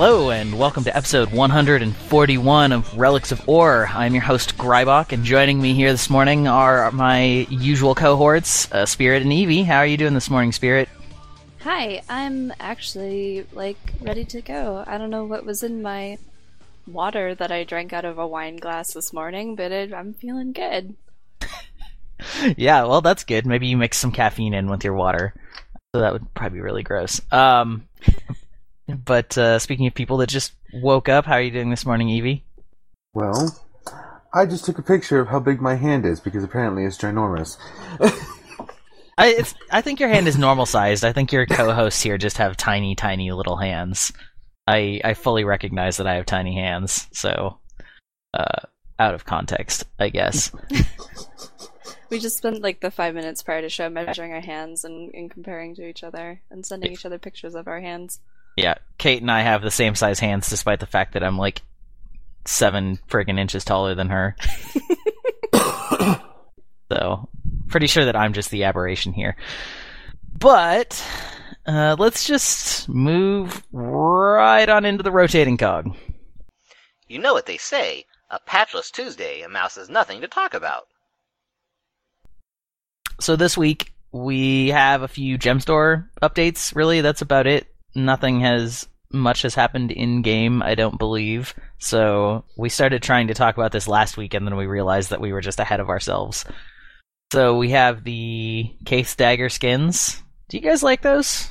Hello, and welcome to episode 141 of Relics of Orr. I'm your host, Grybach, and joining me here this morning are my usual cohorts, uh, Spirit and Evie. How are you doing this morning, Spirit? Hi, I'm actually, like, ready to go. I don't know what was in my water that I drank out of a wine glass this morning, but it, I'm feeling good. yeah, well, that's good. Maybe you mix some caffeine in with your water. So that would probably be really gross. Um, but uh, speaking of people that just woke up, how are you doing this morning, Evie? Well, I just took a picture of how big my hand is because apparently it's ginormous. I it's, I think your hand is normal sized. I think your co-hosts here just have tiny, tiny little hands. I I fully recognize that I have tiny hands, so uh, out of context, I guess. we just spent like the five minutes prior to show measuring our hands and, and comparing to each other and sending each other pictures of our hands. Yeah, Kate and I have the same size hands, despite the fact that I'm like seven friggin' inches taller than her. so, pretty sure that I'm just the aberration here. But uh, let's just move right on into the rotating cog. You know what they say a patchless Tuesday a mouse has nothing to talk about. So, this week we have a few gem store updates, really. That's about it. Nothing has much has happened in game, I don't believe. So we started trying to talk about this last week, and then we realized that we were just ahead of ourselves. So we have the case dagger skins. Do you guys like those?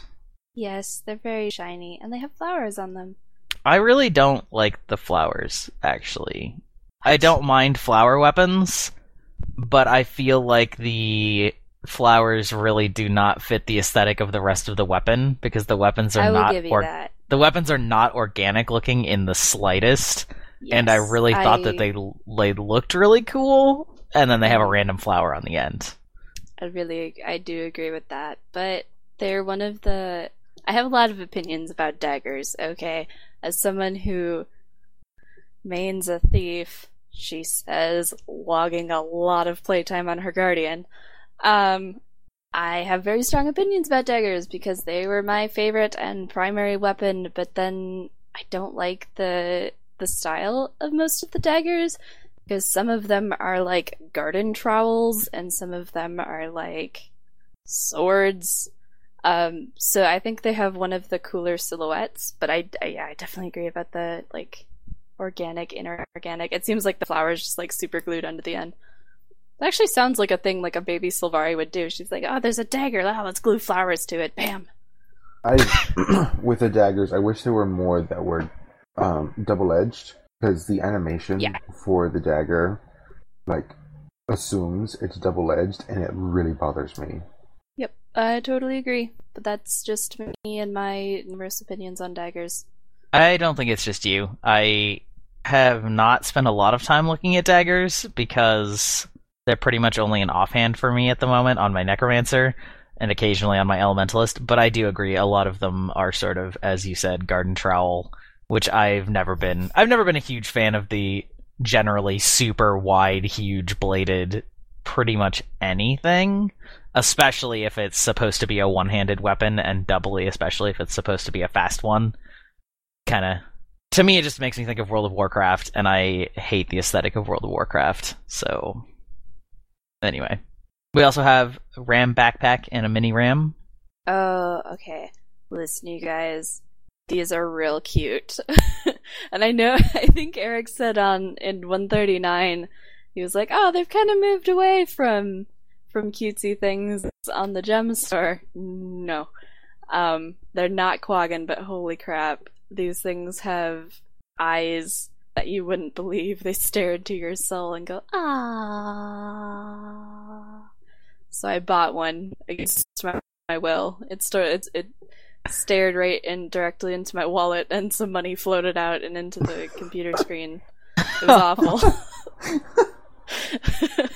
Yes, they're very shiny, and they have flowers on them. I really don't like the flowers, actually. I don't mind flower weapons, but I feel like the flowers really do not fit the aesthetic of the rest of the weapon because the weapons are I not or- that. the weapons are not organic looking in the slightest and i really thought that they they looked really cool and then they have a random flower on the end I really, I do agree with that. But they're one of the. I have a lot of opinions about daggers. Okay, as someone who mains a thief, she says logging a lot of playtime on her guardian. Um, I have very strong opinions about daggers because they were my favorite and primary weapon. But then I don't like the the style of most of the daggers because some of them are like garden trowels and some of them are like swords. Um, so I think they have one of the cooler silhouettes, but I, I yeah, I definitely agree about the like organic, inorganic. It seems like the flowers just like super glued onto the end. It actually sounds like a thing like a baby Sylvari would do. She's like, "Oh, there's a dagger. Oh, let's glue flowers to it. Bam." I, with the daggers, I wish there were more that were um, double edged because the animation Yeah. for the dagger, like, assumes it's double edged, and it really bothers me. Yep, I totally agree. But that's just me and my numerous opinions on daggers. i don't think it's just you i have not spent a lot of time looking at daggers because they're pretty much only an offhand for me at the moment on my necromancer and occasionally on my elementalist but i do agree a lot of them are sort of as you said garden trowel which i've never been i've never been a huge fan of the generally super wide huge bladed pretty much anything especially if it's supposed to be a one-handed weapon and doubly especially if it's supposed to be a fast one. Kind of to me it just makes me think of world of warcraft and i hate the aesthetic of world of warcraft so anyway we also have a ram backpack and a mini ram Oh, okay. Listen, you guys, these are real cute. and I know, I think Eric said on in 139, he was like, "Oh, they've kind of moved away from from cutesy things on the gem store." No, um, they're not quaggan, but holy crap, these things have eyes that you wouldn't believe. They stare into your soul and go, "Ah." So I bought one against my my will. It started. It, it stared right in directly into my wallet, and some money floated out and into the computer screen. It was awful.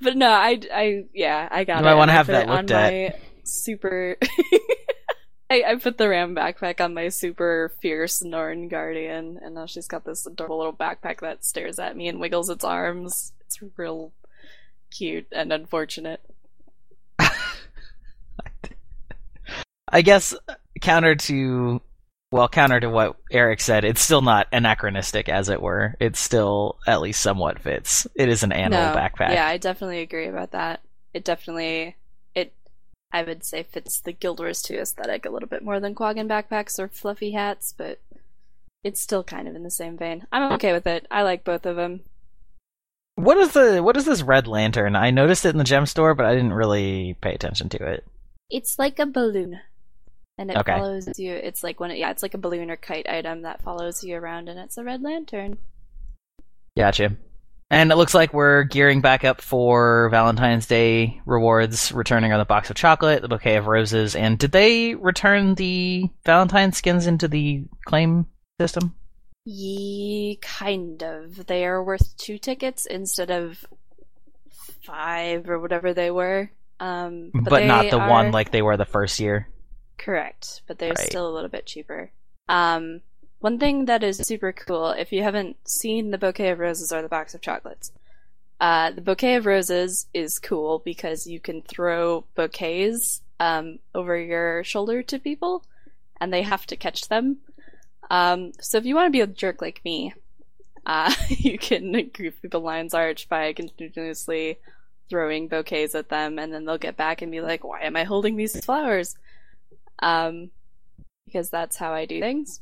but no, I, I, yeah, I got You it. might wanna have that looked at. my super. I, I put the Ram backpack on my super fierce Norn Guardian, and now she's got this adorable little backpack that stares at me and wiggles its arms. It's real cute and unfortunate. I guess counter to well, counter to what Eric said, it's still not anachronistic, as it were. It still at least somewhat fits. It is an animal no, backpack. Yeah, I definitely agree about that. It definitely it I would say fits the Guild Wars 2 aesthetic a little bit more than Quaggan backpacks or fluffy hats, but it's still kind of in the same vein. I'm okay with it. I like both of them. What is the what is this red lantern? I noticed it in the gem store, but I didn't really pay attention to it. It's like a balloon. And it Okay. follows you. It's like one yeah, it's like a balloon or kite item that follows you around and it's a red lantern. Gotcha. And it looks like we're gearing back up for Valentine's Day rewards. Returning on the box of chocolate, the bouquet of roses, and did they return the Valentine skins into the claim system? Ye kind of. They are worth two tickets instead of five or whatever they were. Um, But, but, not the are- one like they were the first year. correct. But they're Right. still a little bit cheaper. Um, one thing that is super cool, if you haven't seen the bouquet of roses or the box of chocolates, uh, the bouquet of roses is cool because you can throw bouquets um, over your shoulder to people, and they have to catch them. Um, so if you want to be a jerk like me, uh, you can grief people lion's arch by continuously throwing bouquets at them, and then they'll get back and be like, "Why am I holding these flowers?" Um, because that's how I do things.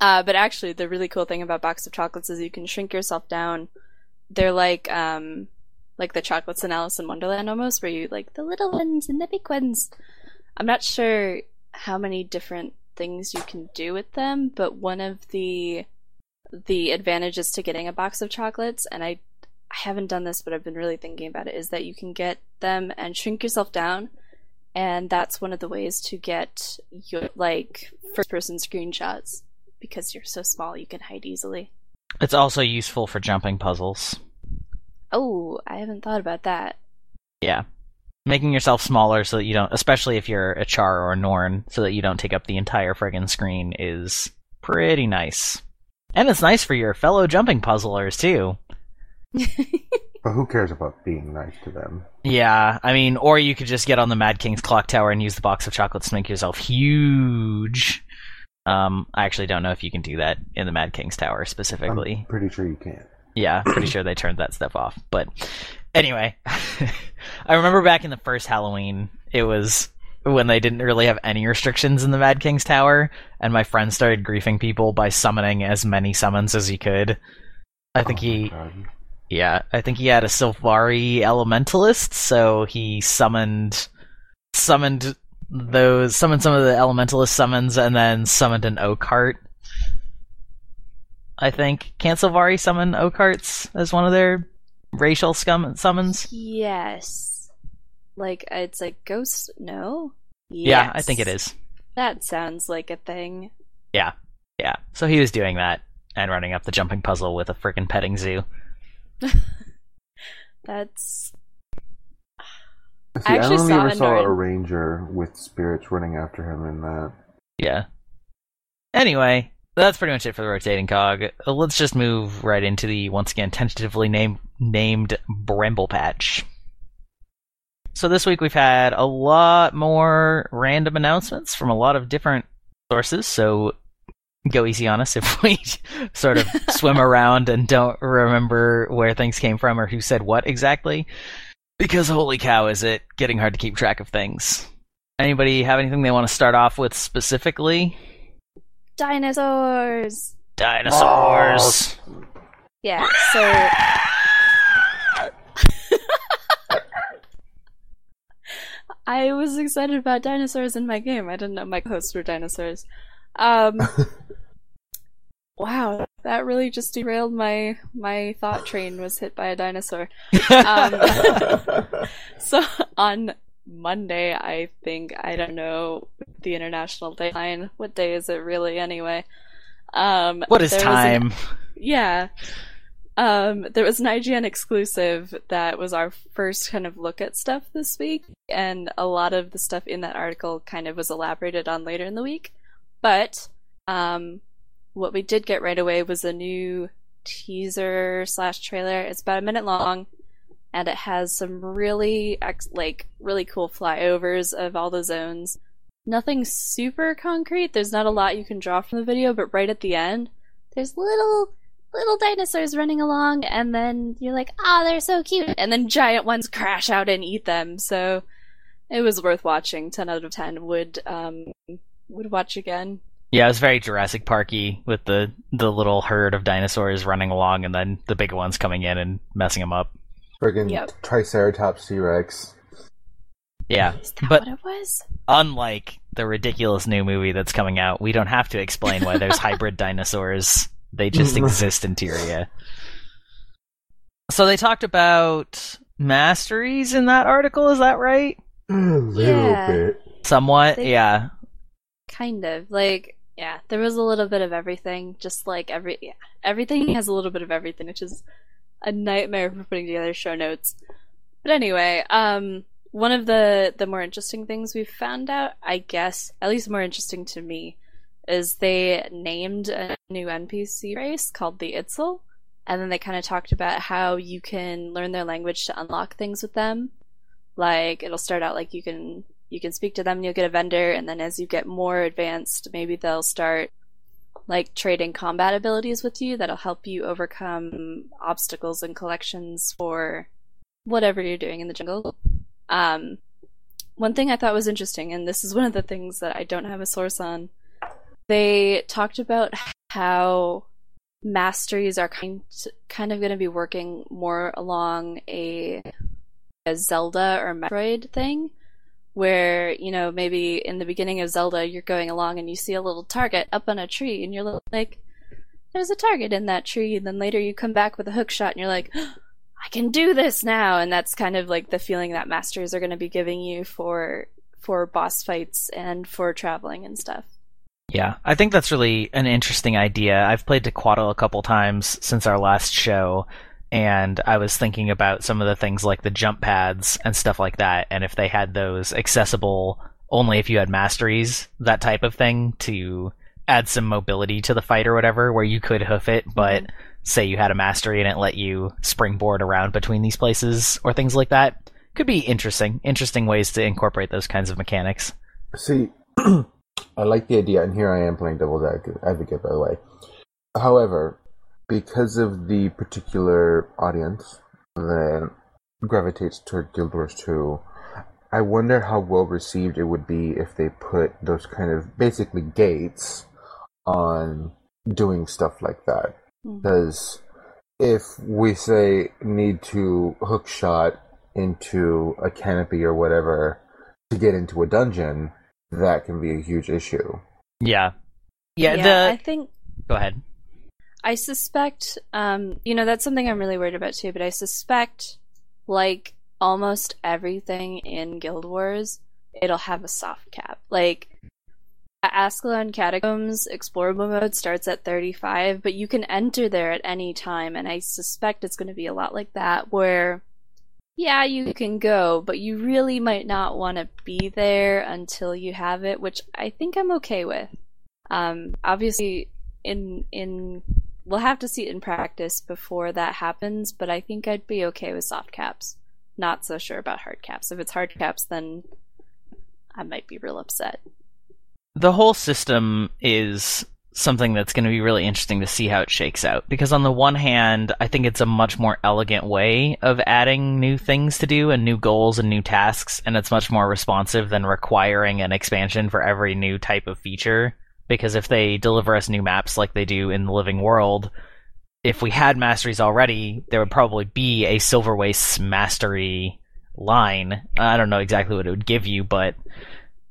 Uh, but actually, the really cool thing about box of chocolates is you can shrink yourself down. They're like um, like the chocolates in Alice in Wonderland almost, where you like the little ones and the big ones. I'm not sure how many different things you can do with them, but one of the the advantages to getting a box of chocolates, and I I haven't done this, but I've been really thinking about it, is that you can get them and shrink yourself down, and that's one of the ways to get your like first person screenshots because you're so small you can hide easily. It's also useful for jumping puzzles. Oh, I haven't thought about that. Yeah. Making yourself smaller so that you don't, especially if you're a Char or a Norn, so that you don't take up the entire friggin' screen is pretty nice. And it's nice for your fellow jumping puzzlers, too. But who cares about being nice to them? Yeah, I mean, or you could just get on the Mad King's clock tower and use the box of chocolates to make yourself huge. Um, I actually don't know if you can do that in the Mad King's tower specifically. I'm pretty sure you can't. Yeah, pretty sure they turned that stuff off. But anyway, I remember back in the first Halloween, it was when they didn't really have any restrictions in the Mad King's Tower, and my friend started griefing people by summoning as many summons as he could. I think Oh he, God. yeah, I think he had a Sylvari Elementalist, so he summoned, summoned those, summoned some of the Elementalist summons, and then summoned an Oakheart. I think. Can't Sylvari summon Oakhearts as one of their racial scum- summons? Yes. Like uh, it's like ghost no? Yeah, I think it is. That sounds like a thing. Yeah. Yeah. So he was doing that and running up the jumping puzzle with a freaking petting zoo. That's See, I I, actually only saw ever a saw a ranger with spirits running after him in that. Yeah. Anyway, that's pretty much it for the rotating cog. Uh, Let's just move right into the once again tentatively name, named Bramble Patch. So this week we've had a lot more random announcements from a lot of different sources. So go easy on us if we sort of swim around and don't remember where things came from or who said what exactly. Because holy cow, is it getting hard to keep track of things. Anybody have anything they want to start off with specifically? dinosaurs. Dinosaurs. Yeah, so I was excited about dinosaurs in my game. I didn't know my hosts were dinosaurs. Um Wow, that really just derailed my my thought train was hit by a dinosaur. Um, So on Monday, I think I don't know the international dayline. What day is it really anyway? Um, what is there was an- time? yeah. Um, there was an IGN exclusive that was our first kind of look at stuff this week, and a lot of the stuff in that article kind of was elaborated on later in the week. But um, what we did get right away was a new teaser slash trailer. It's about a minute long, and it has some really ex- like really cool flyovers of all the zones. nothing super concrete. There's not a lot you can draw from the video, but right at the end, there's little little dinosaurs running along, and then you're like, ah, they're so cute, and then giant ones crash out and eat them. So it was worth watching. Ten out of ten would um would watch again. Yeah, it was very Jurassic Parky with the the little herd of dinosaurs running along, and then the big ones coming in and messing them up. Friggin' Yep. Triceratops T Rex. Yeah, Is that but what it was? unlike the ridiculous new movie that's coming out, we don't have to explain why there's hybrid dinosaurs. They just mm. exist in Tyria. So they talked about masteries in that article, is that right? A little Yeah. bit. Somewhat, They- yeah. Kind of like yeah, there was a little bit of everything. Just like every yeah, everything has a little bit of everything, which is a nightmare for putting together show notes. But anyway, um, one of the the more interesting things we've found out, I guess, at least more interesting to me, is they named a new NPC race called the Itzel, and then they kind of talked about how you can learn their language to unlock things with them. Like it'll start out like you can you can speak to them and you'll get a vendor, and then as you get more advanced, maybe they'll start like trading combat abilities with you that'll help you overcome obstacles and collections for whatever you're doing in the jungle. Um, one thing I thought was interesting, and this is one of the things that I don't have a source on, they talked about how masteries are kind kind of going to be working more along a a Zelda or Metroid thing, where you know maybe in the beginning of Zelda you're going along and you see a little target up on a tree and you're like, "There's a target in that tree," and then later you come back with a hook shot and you're like. I can do this now, and that's kind of like the feeling that masters are going to be giving you for for boss fights and for traveling and stuff. Yeah, I think that's really an interesting idea. I've played Tequatl a couple times since our last show, and I was thinking about some of the things like the jump pads and stuff like that, and if they had those accessible only if you had masteries, that type of thing, to add some mobility to the fight or whatever, where you could hoof it, mm-hmm. but say you had a mastery and it let you springboard around between these places or things like that. Could be interesting. Interesting ways to incorporate those kinds of mechanics. See, I like the idea, and here I am playing devil's advocate, advocate, by the way. However, because of the particular audience that gravitates toward Guild Wars 2, I wonder how well received it would be if they put those kind of basically gates on doing stuff like that. Mhm. Because if we say need to hook shot into a canopy or whatever to get into a dungeon, that can be a huge issue. Yeah. Yeah, I the think go ahead. I suspect, um, you know, that's something I'm really worried about too, but I suspect, like almost everything in Guild Wars, it'll have a soft cap. Like, Ascalon Catacombs explorable mode starts at 35, but you can enter there at any time, and I suspect it's going to be a lot like that, where, yeah, you can go, but you really might not want to be there until you have it, which I think I'm okay with. Um, obviously, in in we'll have to see it in practice before that happens, but I think I'd be okay with soft caps. Not so sure about hard caps. If it's hard caps, then I might be real upset. The whole system is something that's going to be really interesting to see how it shakes out because on the one hand, I think it's a much more elegant way of adding new things to do and new goals and new tasks and it's much more responsive than requiring an expansion for every new type of feature because if they deliver us new maps like they do in the living world, if we had masteries already, there would probably be a Silver Waste mastery line. I don't know exactly what it would give you, but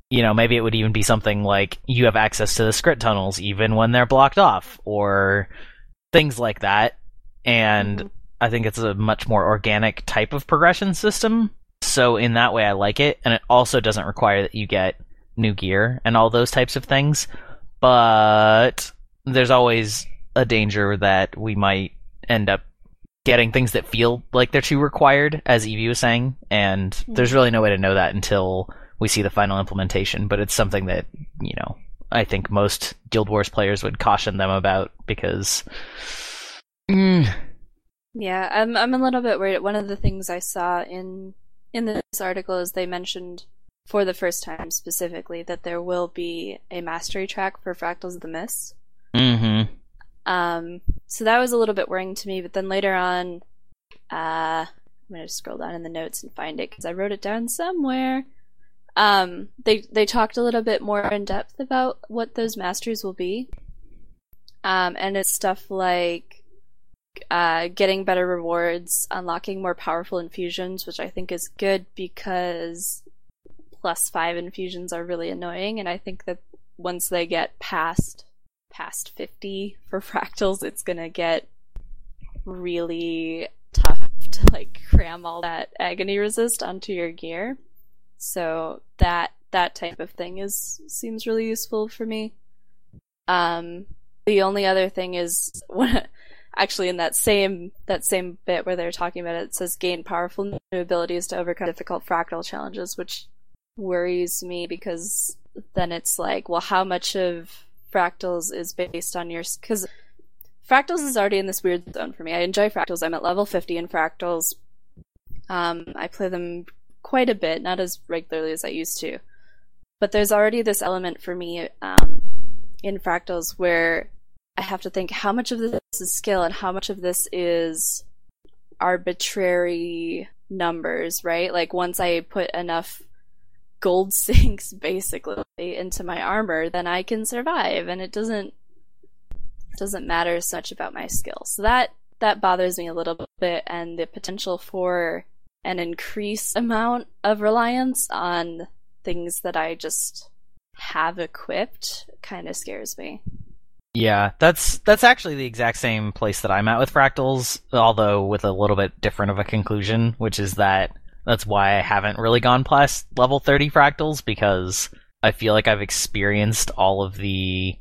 you know, maybe it would even be something like you have access to the script tunnels even when they're blocked off, or things like that. And Mhm. I think it's a much more organic type of progression system. So in that way, I like it, and it also doesn't require that you get new gear and all those types of things. But there's always a danger that we might end up getting things that feel like they're too required, as Evie was saying, and there's really no way to know that until we see the final implementation. But it's something that you know I think most Guild Wars players would caution them about because. Mm, Yeah, I'm I'm a little bit worried. One of the things I saw in in this article is they mentioned for the first time specifically, that there will be a mastery track for Fractals of the Mist. Mm-hmm. Um, so that was a little bit worrying to me, but then later on, uh, I'm gonna scroll down in the notes and find it because I wrote it down somewhere. Um, they they talked a little bit more in depth about what those masteries will be. Um, and it's stuff like uh, getting better rewards, unlocking more powerful infusions, which I think is good because plus five infusions are really annoying, and I think that once they get past past 50 for fractals, it's gonna get really tough to like cram all that agony resist onto your gear. So that that type of thing is seems really useful for me. Um, the only other thing is when actually in that same that same bit where they're talking about it, it says gain powerful new abilities to overcome difficult fractal challenges, which worries me because then it's like, well, how much of fractals is based on your because fractals is already in this weird zone for me. I enjoy fractals. I'm at level 50 in fractals. Um, I play them quite a bit, not as regularly as I used to. But there's already this element for me um, in fractals where I have to think how much of this is skill and how much of this is arbitrary numbers, right? Like once I put enough gold sinks basically into my armor, then I can survive and it doesn't doesn't matter as much about my skill. So that that bothers me a little bit and the potential for an increased amount of reliance on things that I just have equipped kind of scares me. Yeah, that's that's actually the exact same place that I'm at with fractals, although with a little bit different of a conclusion, which is that that's why I haven't really gone past level 30 fractals because I feel like I've experienced all of the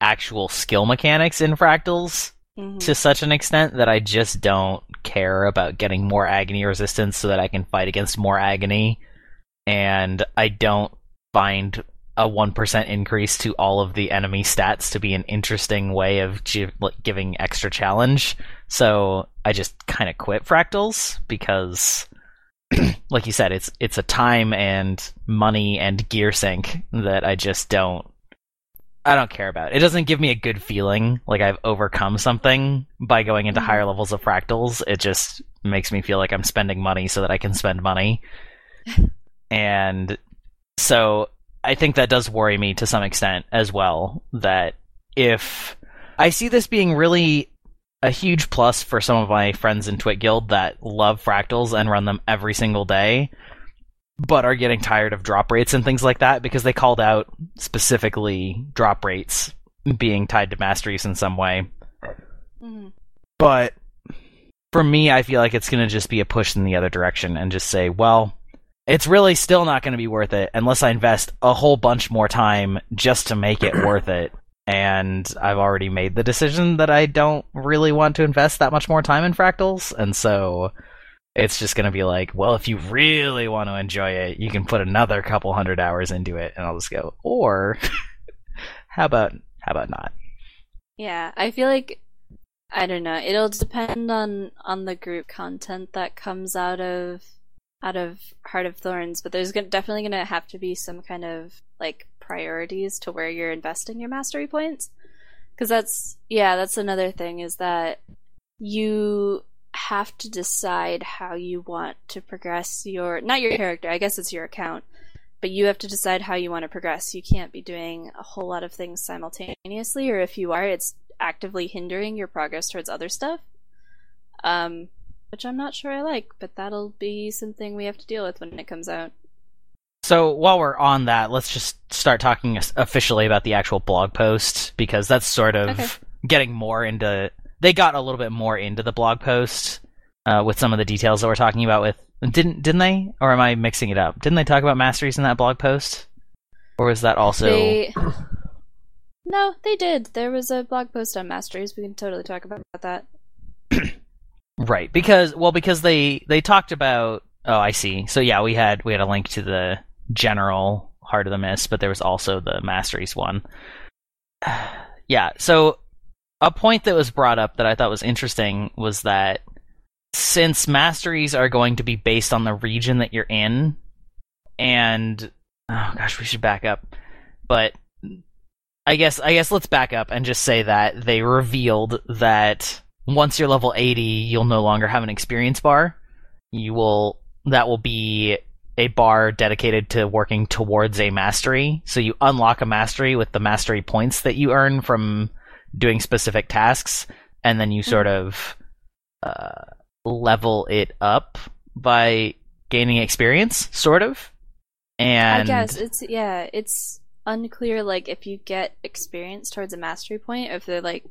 actual skill mechanics in fractals Mhm. to such an extent that I just don't care about getting more agony resistance so that I can fight against more agony. And I don't find a 1% increase to all of the enemy stats to be an interesting way of gi- like, giving extra challenge. So I just kind of quit fractals because like you said it's it's a time and money and gear sink that I just don't I don't care about. It doesn't give me a good feeling like I've overcome something by going into Mhm. higher levels of fractals. It just makes me feel like I'm spending money so that I can spend money. and so I think that does worry me to some extent as well that if I see this being really a huge plus for some of my friends in Twit Guild that love fractals and run them every single day, but are getting tired of drop rates and things like that because they called out specifically drop rates being tied to masteries in some way. Mhm. But for me, I feel like it's going to just be a push in the other direction and just say, well, it's really still not going to be worth it unless I invest a whole bunch more time just to make it worth it. And I've already made the decision that I don't really want to invest that much more time in fractals. And so it's just going to be like, well, if you really want to enjoy it, you can put another couple hundred hours into it. And I'll just go, or how about, how about not? Yeah, I feel like I don't know. It'll depend on on the group content that comes out of out of Heart of Thorns, but there's gonna, definitely going to have to be some kind of like priorities to where you're investing your mastery points. Cuz that's yeah, that's another thing is that you have to decide how you want to progress your not your character, I guess it's your account but you have to decide how you want to progress. You can't be doing a whole lot of things simultaneously, or if you are, it's actively hindering your progress towards other stuff. Um, which I'm not sure I like, but that'll be something we have to deal with when it comes out. So while we're on that, let's just start talking officially about the actual blog post because that's sort of Okay. getting more into. They got a little bit more into the blog post uh, with some of the details that we're talking about. With didn't didn't they, or am I mixing it up? Didn't they talk about masteries in that blog post, or was that also? They no, they did. There was a blog post on masteries. We can totally talk about that. Right, because well, because they they talked about. Oh, I see. So yeah, we had we had a link to the general Heart of the Mist, but there was also the Masteries one. yeah. So a point that was brought up that I thought was interesting was that since Masteries are going to be based on the region that you're in, and oh gosh, we should back up. But I guess I guess let's back up and just say that they revealed that once you're level 80, you'll no longer have an experience bar. You will that will be a bar dedicated to working towards a mastery. So you unlock a mastery with the mastery points that you earn from doing specific tasks, and then you sort of uh, level it up by gaining experience, sort of. And I guess it's yeah, it's unclear like if you get experience towards a mastery point, or if they're like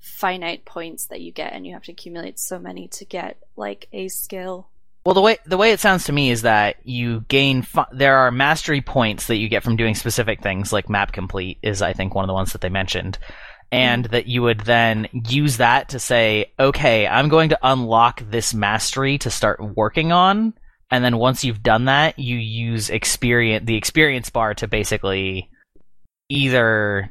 finite points that you get and you have to accumulate so many to get like a skill. Well, the way the way it sounds to me is that you gain. Fu- there are mastery points that you get from doing specific things, like map complete is I think one of the ones that they mentioned, and that you would then use that to say, okay, I'm going to unlock this mastery to start working on, and then once you've done that, you use experience the experience bar to basically either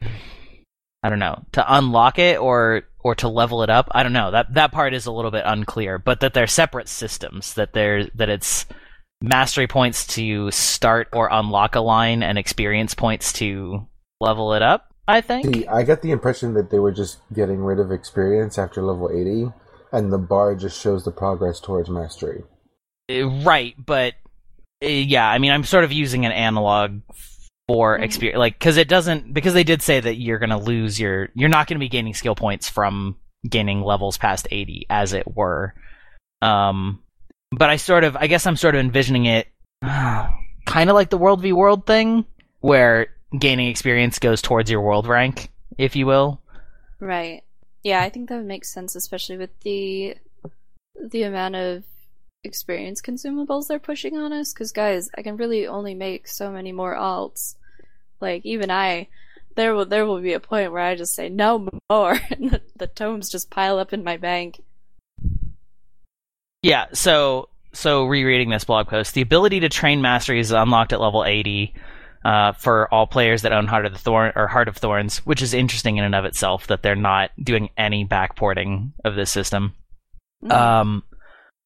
I don't know to unlock it or or to level it up. I don't know that that part is a little bit unclear, but that they're separate systems. That they're that it's mastery points to start or unlock a line and experience points to level it up. I think. See, I got the impression that they were just getting rid of experience after level 80, and the bar just shows the progress towards mastery. Uh, Right, but uh, yeah, I mean, I'm sort of using an analog for Mhm. experience, like because it doesn't because they did say that you're gonna lose your, you're not gonna be gaining skill points from gaining levels past 80, as it were. Um, but I sort of, I guess I'm sort of envisioning it, kind of like the world v world thing, where gaining experience goes towards your world rank, if you will. Right. Yeah, I think that would make sense, especially with the the amount of experience consumables they're pushing on us. Because guys, I can really only make so many more alts. Like even I, there will there will be a point where I just say no more, and the, the tomes just pile up in my bank. Yeah, so so rereading this blog post, the ability to train mastery is unlocked at level 80 uh, for all players that own Heart of the Thorn or Heart of Thorns, which is interesting in and of itself that they're not doing any backporting of this system. Um,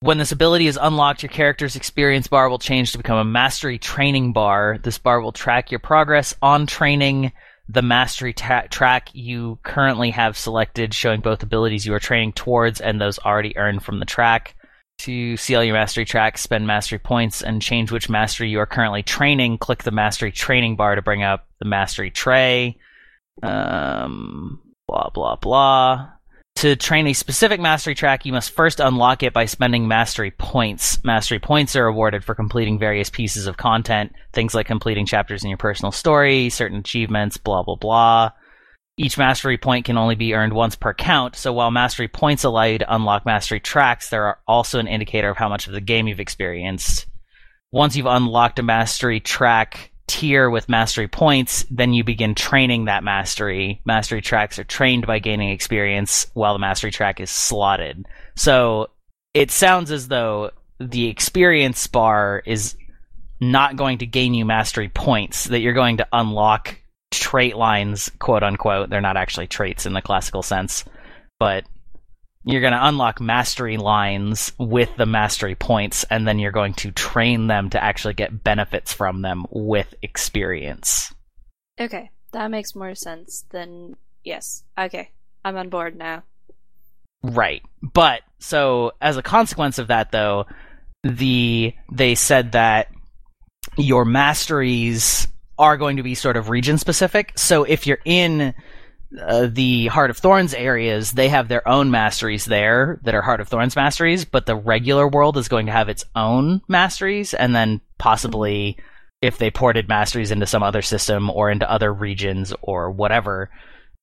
when this ability is unlocked, your character's experience bar will change to become a mastery training bar. This bar will track your progress on training the mastery ta- track you currently have selected, showing both abilities you are training towards and those already earned from the track. To see all your mastery tracks, spend mastery points, and change which mastery you are currently training. Click the mastery training bar to bring up the mastery tray. Um, blah blah blah. To train a specific mastery track, you must first unlock it by spending mastery points. Mastery points are awarded for completing various pieces of content, things like completing chapters in your personal story, certain achievements, blah blah blah. Each mastery point can only be earned once per count, so while mastery points allow you to unlock mastery tracks, there are also an indicator of how much of the game you've experienced. Once you've unlocked a mastery track tier with mastery points, then you begin training that mastery. Mastery tracks are trained by gaining experience while the mastery track is slotted. So it sounds as though the experience bar is not going to gain you mastery points, that you're going to unlock trait lines, quote unquote. They're not actually traits in the classical sense, but you're going to unlock mastery lines with the mastery points, and then you're going to train them to actually get benefits from them with experience. Okay, that makes more sense than yes. Okay, I'm on board now. Right. But so as a consequence of that though, the they said that your masteries are going to be sort of region specific. So if you're in uh, the Heart of Thorns areas, they have their own masteries there that are Heart of Thorns masteries, but the regular world is going to have its own masteries, and then possibly if they ported masteries into some other system or into other regions or whatever,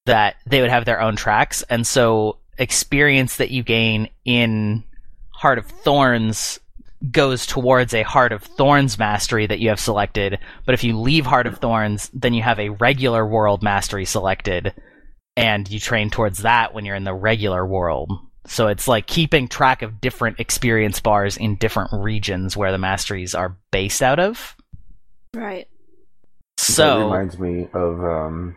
that they would have their own tracks. And so experience that you gain in Heart of Thorns goes towards a Heart of Thorns mastery that you have selected. But if you leave Heart of Thorns, then you have a regular world mastery selected, and you train towards that when you're in the regular world. So it's like keeping track of different experience bars in different regions where the masteries are based out of. Right. that So reminds me of um,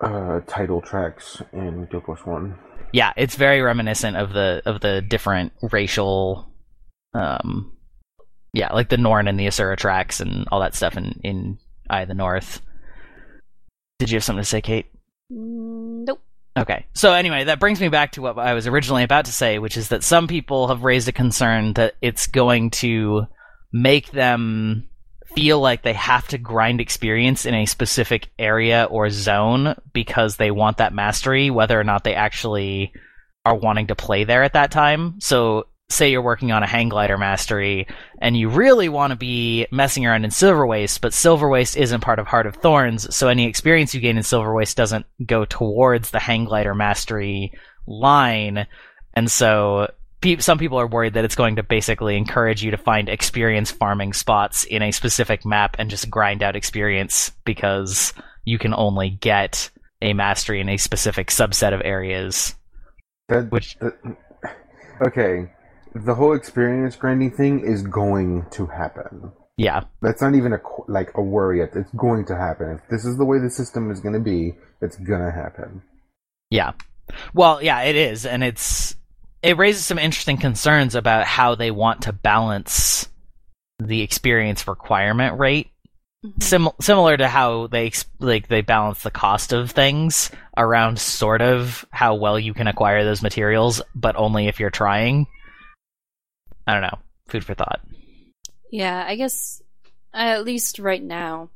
uh, title tracks in Guild Wars One. yeah, it's very reminiscent of the of the different racial um Yeah, like the Norn and the Asura tracks and all that stuff in in Eye of the North. Did you have something to say, Kate? Okay. So anyway, that brings me back to what I was originally about to say, which is that some people have raised a concern that it's going to make them feel like they have to grind experience in a specific area or zone because they want that mastery, whether or not they actually are wanting to play there at that time. So say you're working on a hang glider mastery and you really want to be messing around in Silver Waste, but Silver Waste isn't part of Heart of Thorns, so any experience you gain in Silver Waste doesn't go towards the hang glider mastery line. And so pe- some people are worried that it's going to basically encourage you to find experience farming spots in a specific map and just grind out experience because you can only get a mastery in a specific subset of areas. That, Which- that- okay, the whole experience grinding thing is going to happen. Yeah. That's not even a like a worry. It's it's going to happen. If this is the way the system is going to be, it's gonna happen. Yeah. Well, yeah, it is, and it's it raises some interesting concerns about how they want to balance the experience requirement rate. Mhm. Sim- similar to how they like they balance the cost of things around sort of how well you can acquire those materials, but only if you're trying. I don't know. Food for thought. Yeah, I guess uh, at least right now,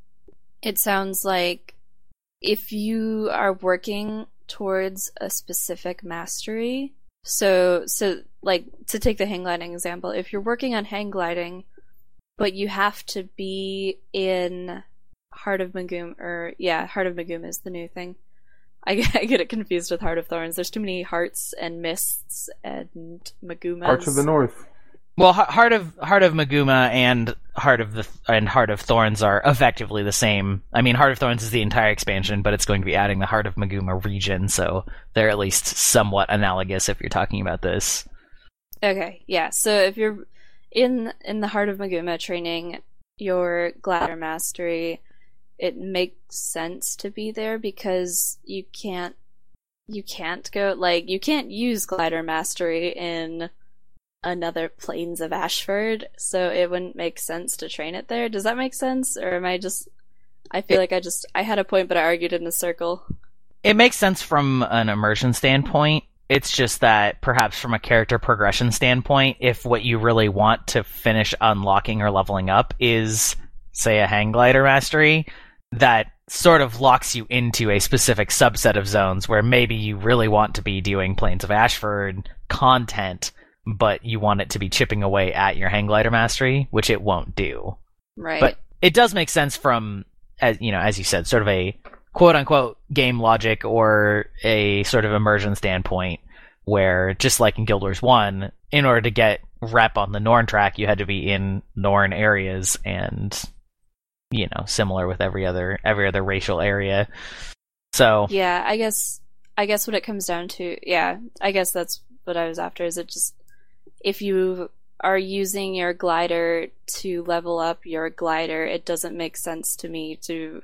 it sounds like if you are working towards a specific mastery, so so like to take the hang gliding example, if you're working on hang gliding, but you have to be in Heart of Maguuma, or yeah, Heart of Maguuma is the new thing. I get, I get it confused with Heart of Thorns. There's too many hearts and mists and Maguumas. Parts of the north. Well, Heart of Heart of Maguuma and Heart of the and Heart of Thorns are effectively the same. I mean, Heart of Thorns is the entire expansion, but it's going to be adding the Heart of Maguuma region, so they're at least somewhat analogous if you're talking about this. Okay, yeah. So if you're in in the heart of Maguuma training your glider mastery, it makes sense to be there because you can't you can't go like you can't use glider mastery in another plains of Ashford, so it wouldn't make sense to train it there. Does that make sense? Or am I just I feel It- like I just I had a point but I argued in a circle. It makes sense from an immersion standpoint. It's just that perhaps from a character progression standpoint, if what you really want to finish unlocking or leveling up is, say, a hang glider mastery, that sort of locks you into a specific subset of zones where maybe you really want to be doing Plains of Ashford content, but you want it to be chipping away at your hang glider mastery, which it won't do Right. but it does make sense from as you know as you said sort of a quote unquote game logic or a sort of immersion standpoint where just like in guild wars 1 in order to get rep on the norn track you had to be in norn areas and you know similar with every other every other racial area so Yeah, I guess I guess what it comes down to, yeah, I guess that's what I was after. Is it just if you are using your glider to level up your glider, it doesn't make sense to me to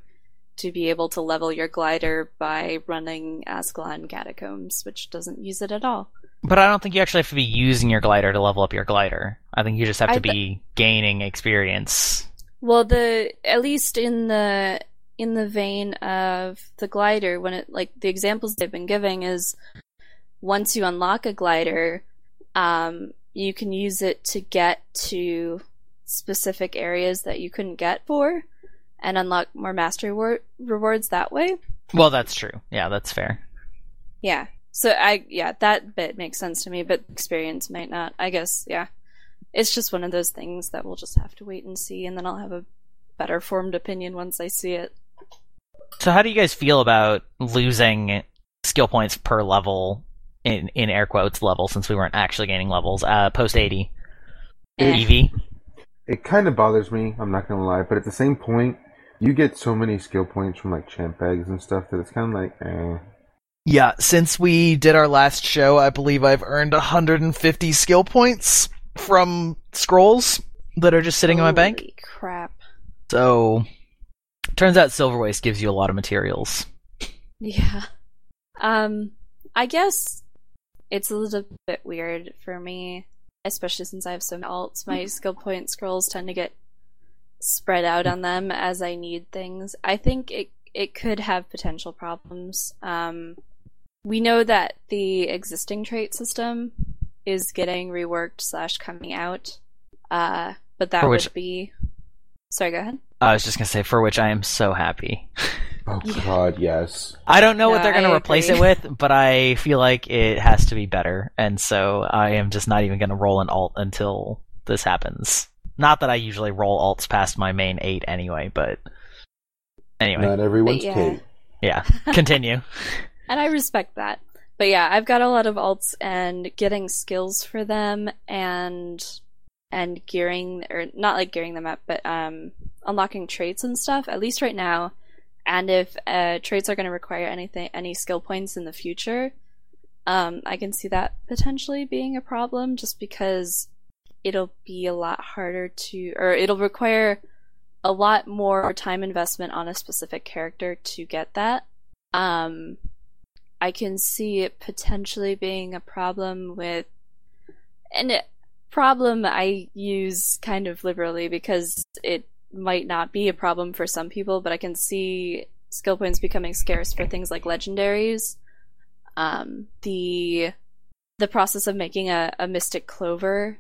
to be able to level your glider by running Ascalon Catacombs, which doesn't use it at all. but i don't think you actually have to be using your glider to level up your glider i think you just have to th- be gaining experience Well, the at least in the in the vein of the glider, when it like the examples they've been giving is once you unlock a glider, um, you can use it to get to specific areas that you couldn't get for, and unlock more mastery war- rewards that way. well that's true yeah that's fair Yeah. So I yeah that bit makes sense to me, but experience might not. I guess yeah. It's just one of those things that we'll just have to wait and see, and then I'll have a better formed opinion once I see it. So how do you guys feel about losing skill points per level in in air quotes level since we weren't actually gaining levels uh post 80 Eh. EV It kind of bothers me. I'm not gonna lie, but at the same point, you get so many skill points from like champ bags and stuff that it's kind of like, eh. Yeah, since we did our last show, I believe I've earned 150 skill points from scrolls that are just sitting in my bank. Crap. So turns out Silver Waste gives you a lot of materials. Yeah. Um, I guess it's a little bit weird for me especially since I have so many alts, my skill point scrolls tend to get spread out on them as I need things. I think it it could have potential problems. Um, we know that the existing trait system is getting reworked slash coming out, uh, but that which- would be. Sorry, go ahead. I was just gonna say, for which I am so happy. Oh God, yes. I don't know what they're going to replace it with, but I feel like it has to be better, and so I am just not even going to roll an alt until this happens. Not that I usually roll alts past my main eight anyway, but anyway, Not everyone's yeah. Kate. yeah. Continue. And I respect that. But yeah, I've got a lot of alts and getting skills for them and and gearing or not like gearing them up, but um unlocking traits and stuff, at least right now. And if uh, traits are going to require anything any skill points in the future, um I can see that potentially being a problem just because it'll be a lot harder to or it'll require a lot more time investment on a specific character to get that. Um I can see it potentially being a problem with, and it, problem I use kind of liberally because it might not be a problem for some people, but I can see skill points becoming scarce for things like legendaries. Um, the the process of making a, a mystic clover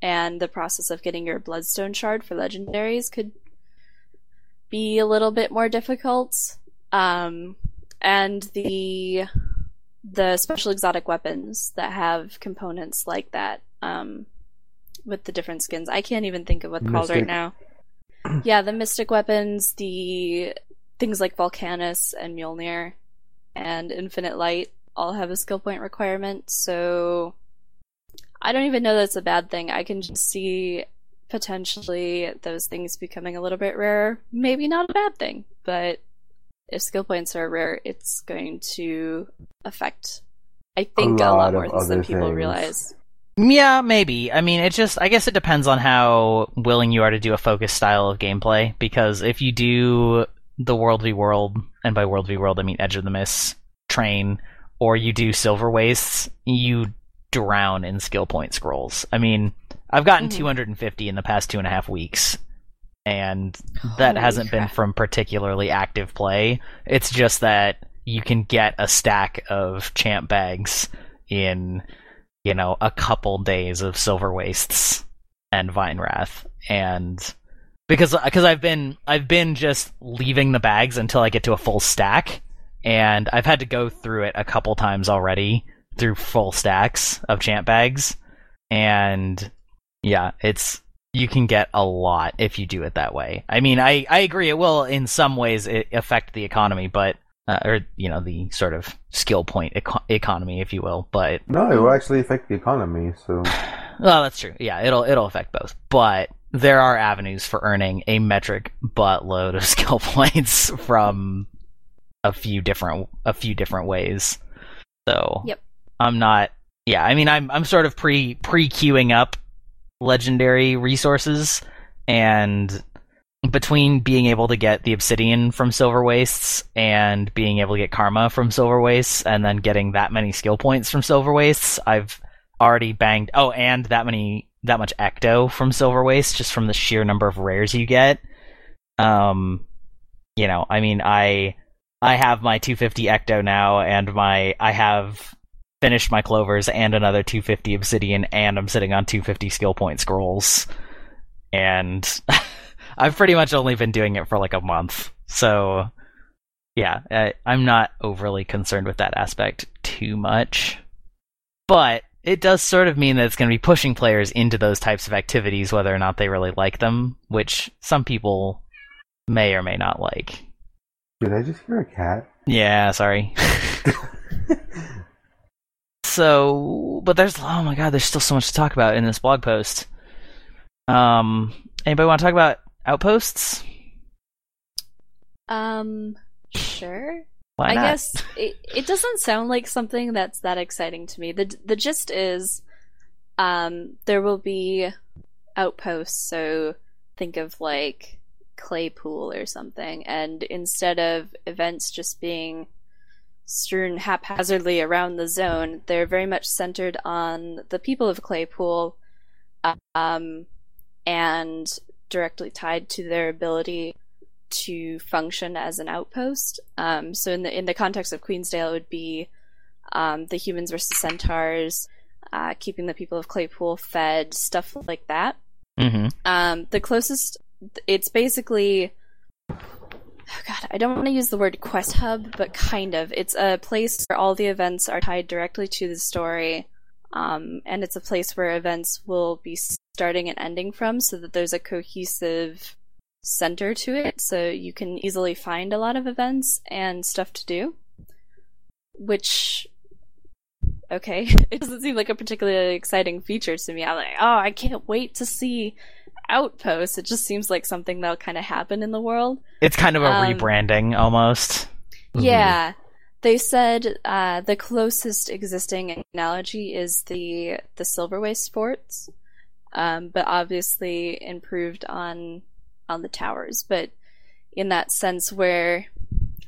and the process of getting your bloodstone shard for legendaries could be a little bit more difficult. Um, and the the special exotic weapons that have components like that um, with the different skins. I can't even think of what's called right now. yeah, the mystic weapons, the things like Volcanus and Mjolnir and Infinite Light all have a skill point requirement, so I don't even know that's a bad thing. I can just see potentially those things becoming a little bit rarer. Maybe not a bad thing, but if skill points are rare, it's going to affect, I think, a, lot, lot more things than people things. realize. Yeah, maybe. I mean, it just, I guess it depends on how willing you are to do a focused style of gameplay. Because if you do the World v World, and by World v World, I mean Edge of the Mist train, or you do Silver Wastes, you drown in skill point scrolls. I mean, I've gotten Mhm. 250 in the past two and a half weeks, and that Holy hasn't been from particularly active play. It's just that you can get a stack of champ bags in you know, a couple days of Silver Wastes and Vine Wrath, and because because I've been I've been just leaving the bags until I get to a full stack, and I've had to go through it a couple times already through full stacks of champ bags, and yeah, it's you can get a lot if you do it that way. I mean, I I agree it will in some ways affect the economy, but uh, or you know the sort of skill point eco- economy, if you will, but No, it will actually affect the economy. So well, that's true. Yeah, it'll it'll affect both. But there are avenues for earning a metric buttload of skill points from a few different a few different ways. So Yep. I'm not yeah, I mean I'm I'm sort of pre pre queuing up legendary resources and between being able to get the obsidian from silver wastes and being able to get karma from silver wastes and then getting that many skill points from silver wastes i've already banged oh and that many that much ecto from silver waste just from the sheer number of rares you get. Um you know i mean i i have my 250 ecto now and my i have finished my clovers and another 250 obsidian and i'm sitting on 250 skill point scrolls. And i've pretty much only been doing it for like a month. So yeah I, i'm not overly concerned with that aspect too much. But it does sort of mean that it's going to be pushing players into those types of activities whether or not they really like them which some people may or may not like. Did I just hear a cat? yeah sorry. So but there's oh my god there's still so much to talk about in this blog post. Um anybody want to talk about outposts Um, sure. why I not guess it, it doesn't sound like something that's that exciting to me. The the gist is um there will be outposts, so think of like Claypool or something, and instead of events just being strewn haphazardly around the zone, they're very much centered on the people of Claypool um, and directly tied to their ability to function as an outpost. Um, so in the in the context of Queensdale, it would be um, the humans versus centaurs, uh, keeping the people of Claypool fed, stuff like that. hmm Um, the closest, it's basically. Oh God, I don't want to use the word quest hub, but kind of. It's a place where all the events are tied directly to the story, um, and it's a place where events will be starting and ending from, so that there's a cohesive center to it, so you can easily find a lot of events and stuff to do. Which, okay, it doesn't seem like a particularly exciting feature to me. I'm like, oh, I can't wait to see Outposts. It just seems like something that'll kind of happen in the world. It's kind of a Um, rebranding almost. Yeah. They said uh, the closest existing analogy is the the Silverwastes forts, um, but obviously improved on on the towers. But in that sense, where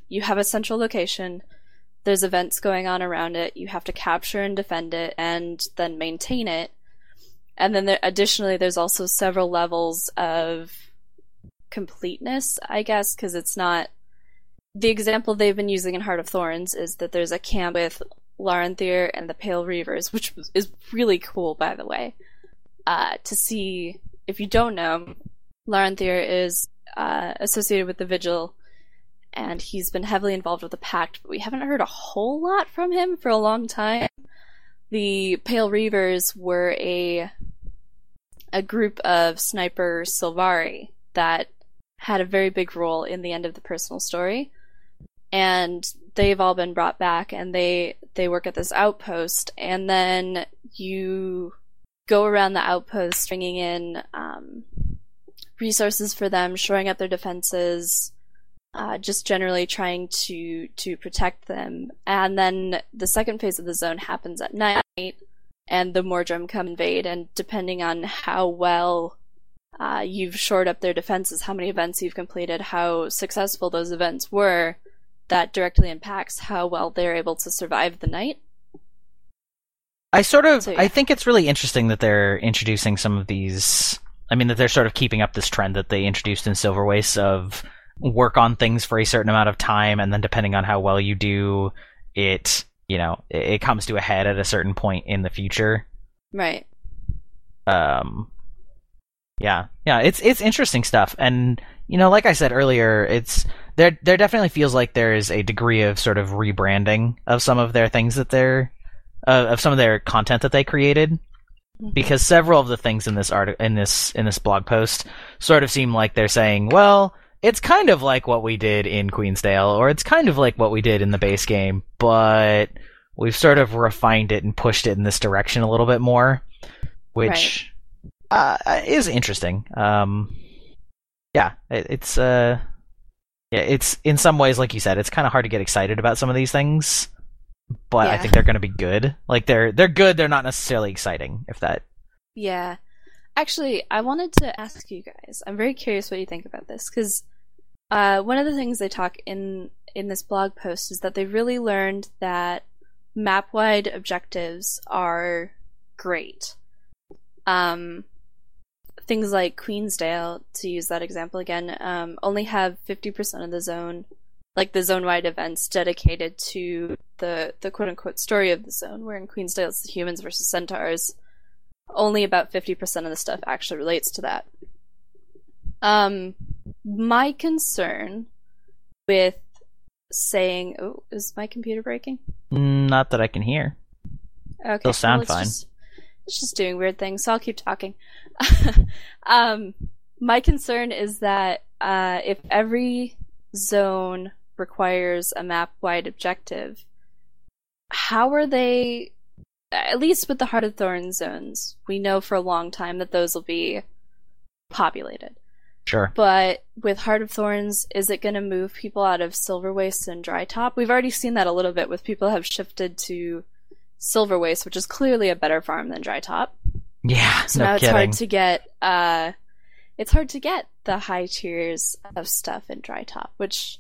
you have a central location, there's events going on around it. You have to capture and defend it, and then maintain it. And then there, additionally, there's also several levels of completeness, I guess, because it's not the example they've been using in Heart of Thorns is that there's a camp with Laranthir and the Pale Reavers, which is really cool, by the way. Uh, to see, if you don't know, Laranthir is uh, associated with the Vigil, and he's been heavily involved with the Pact, but we haven't heard a whole lot from him for a long time. The Pale Reavers were a a group of sniper Silvari that had a very big role in the end of the personal story and they've all been brought back and they they work at this outpost. And then you go around the outpost bringing in um, resources for them shoring up their defenses uh, just generally trying to to protect them. And then the second phase of the zone happens at night and the Mordrem come invade. And depending on how well uh, you've shored up their defenses, how many events you've completed, how successful those events were, that directly impacts how well they're able to survive the night. I sort of So, yeah. I think it's really interesting that they're introducing some of these I mean that they're sort of keeping up this trend that they introduced in Silver Waste of work on things for a certain amount of time and then depending on how well you do it you know it, it comes to a head at a certain point in the future Right. um yeah yeah it's it's interesting stuff and you know like i said earlier it's there there definitely feels like there is a degree of sort of rebranding of some of their things that they're uh, of some of their content that they created. Because several of the things in this art in this in this blog post sort of seem like they're saying well it's kind of like what we did in Queensdale or it's kind of like what we did in the base game but we've sort of refined it and pushed it in this direction a little bit more which uh, is interesting. Um, yeah, it, it's uh, yeah, it's in some ways, like you said, it's kind of hard to get excited about some of these things, but I think they're going to be good. Like they're they're good. They're not necessarily exciting. If that Yeah. Actually, I wanted to ask you guys. I'm very curious what you think about this because uh, one of the things they talk in in this blog post is that they really learned that map wide objectives are great. Um, things like Queensdale, to use that example again, um, only have 50% of the zone, like the zone wide events, dedicated to the the quote unquote story of the zone. Where in Queensdale it's the humans versus centaurs only about 50% of the stuff actually relates to that. Um, my concern with saying, oh, is my computer breaking? not that I can hear. Okay, It'll sound it's fine. Just, it's just doing weird things, so I'll keep talking. um, my concern is that uh, if every zone requires a map-wide objective, how are they? At least with the Heart of Thorns zones, we know for a long time that those will be populated. Sure. But with Heart of Thorns, is it going to move people out of Silver Waste and Dry Top? We've already seen that a little bit with people have shifted to Silver Waste, which is clearly a better farm than Dry Top. Yeah. So no now it's hard to get uh it's hard to get the high tiers of stuff in Dry Top, which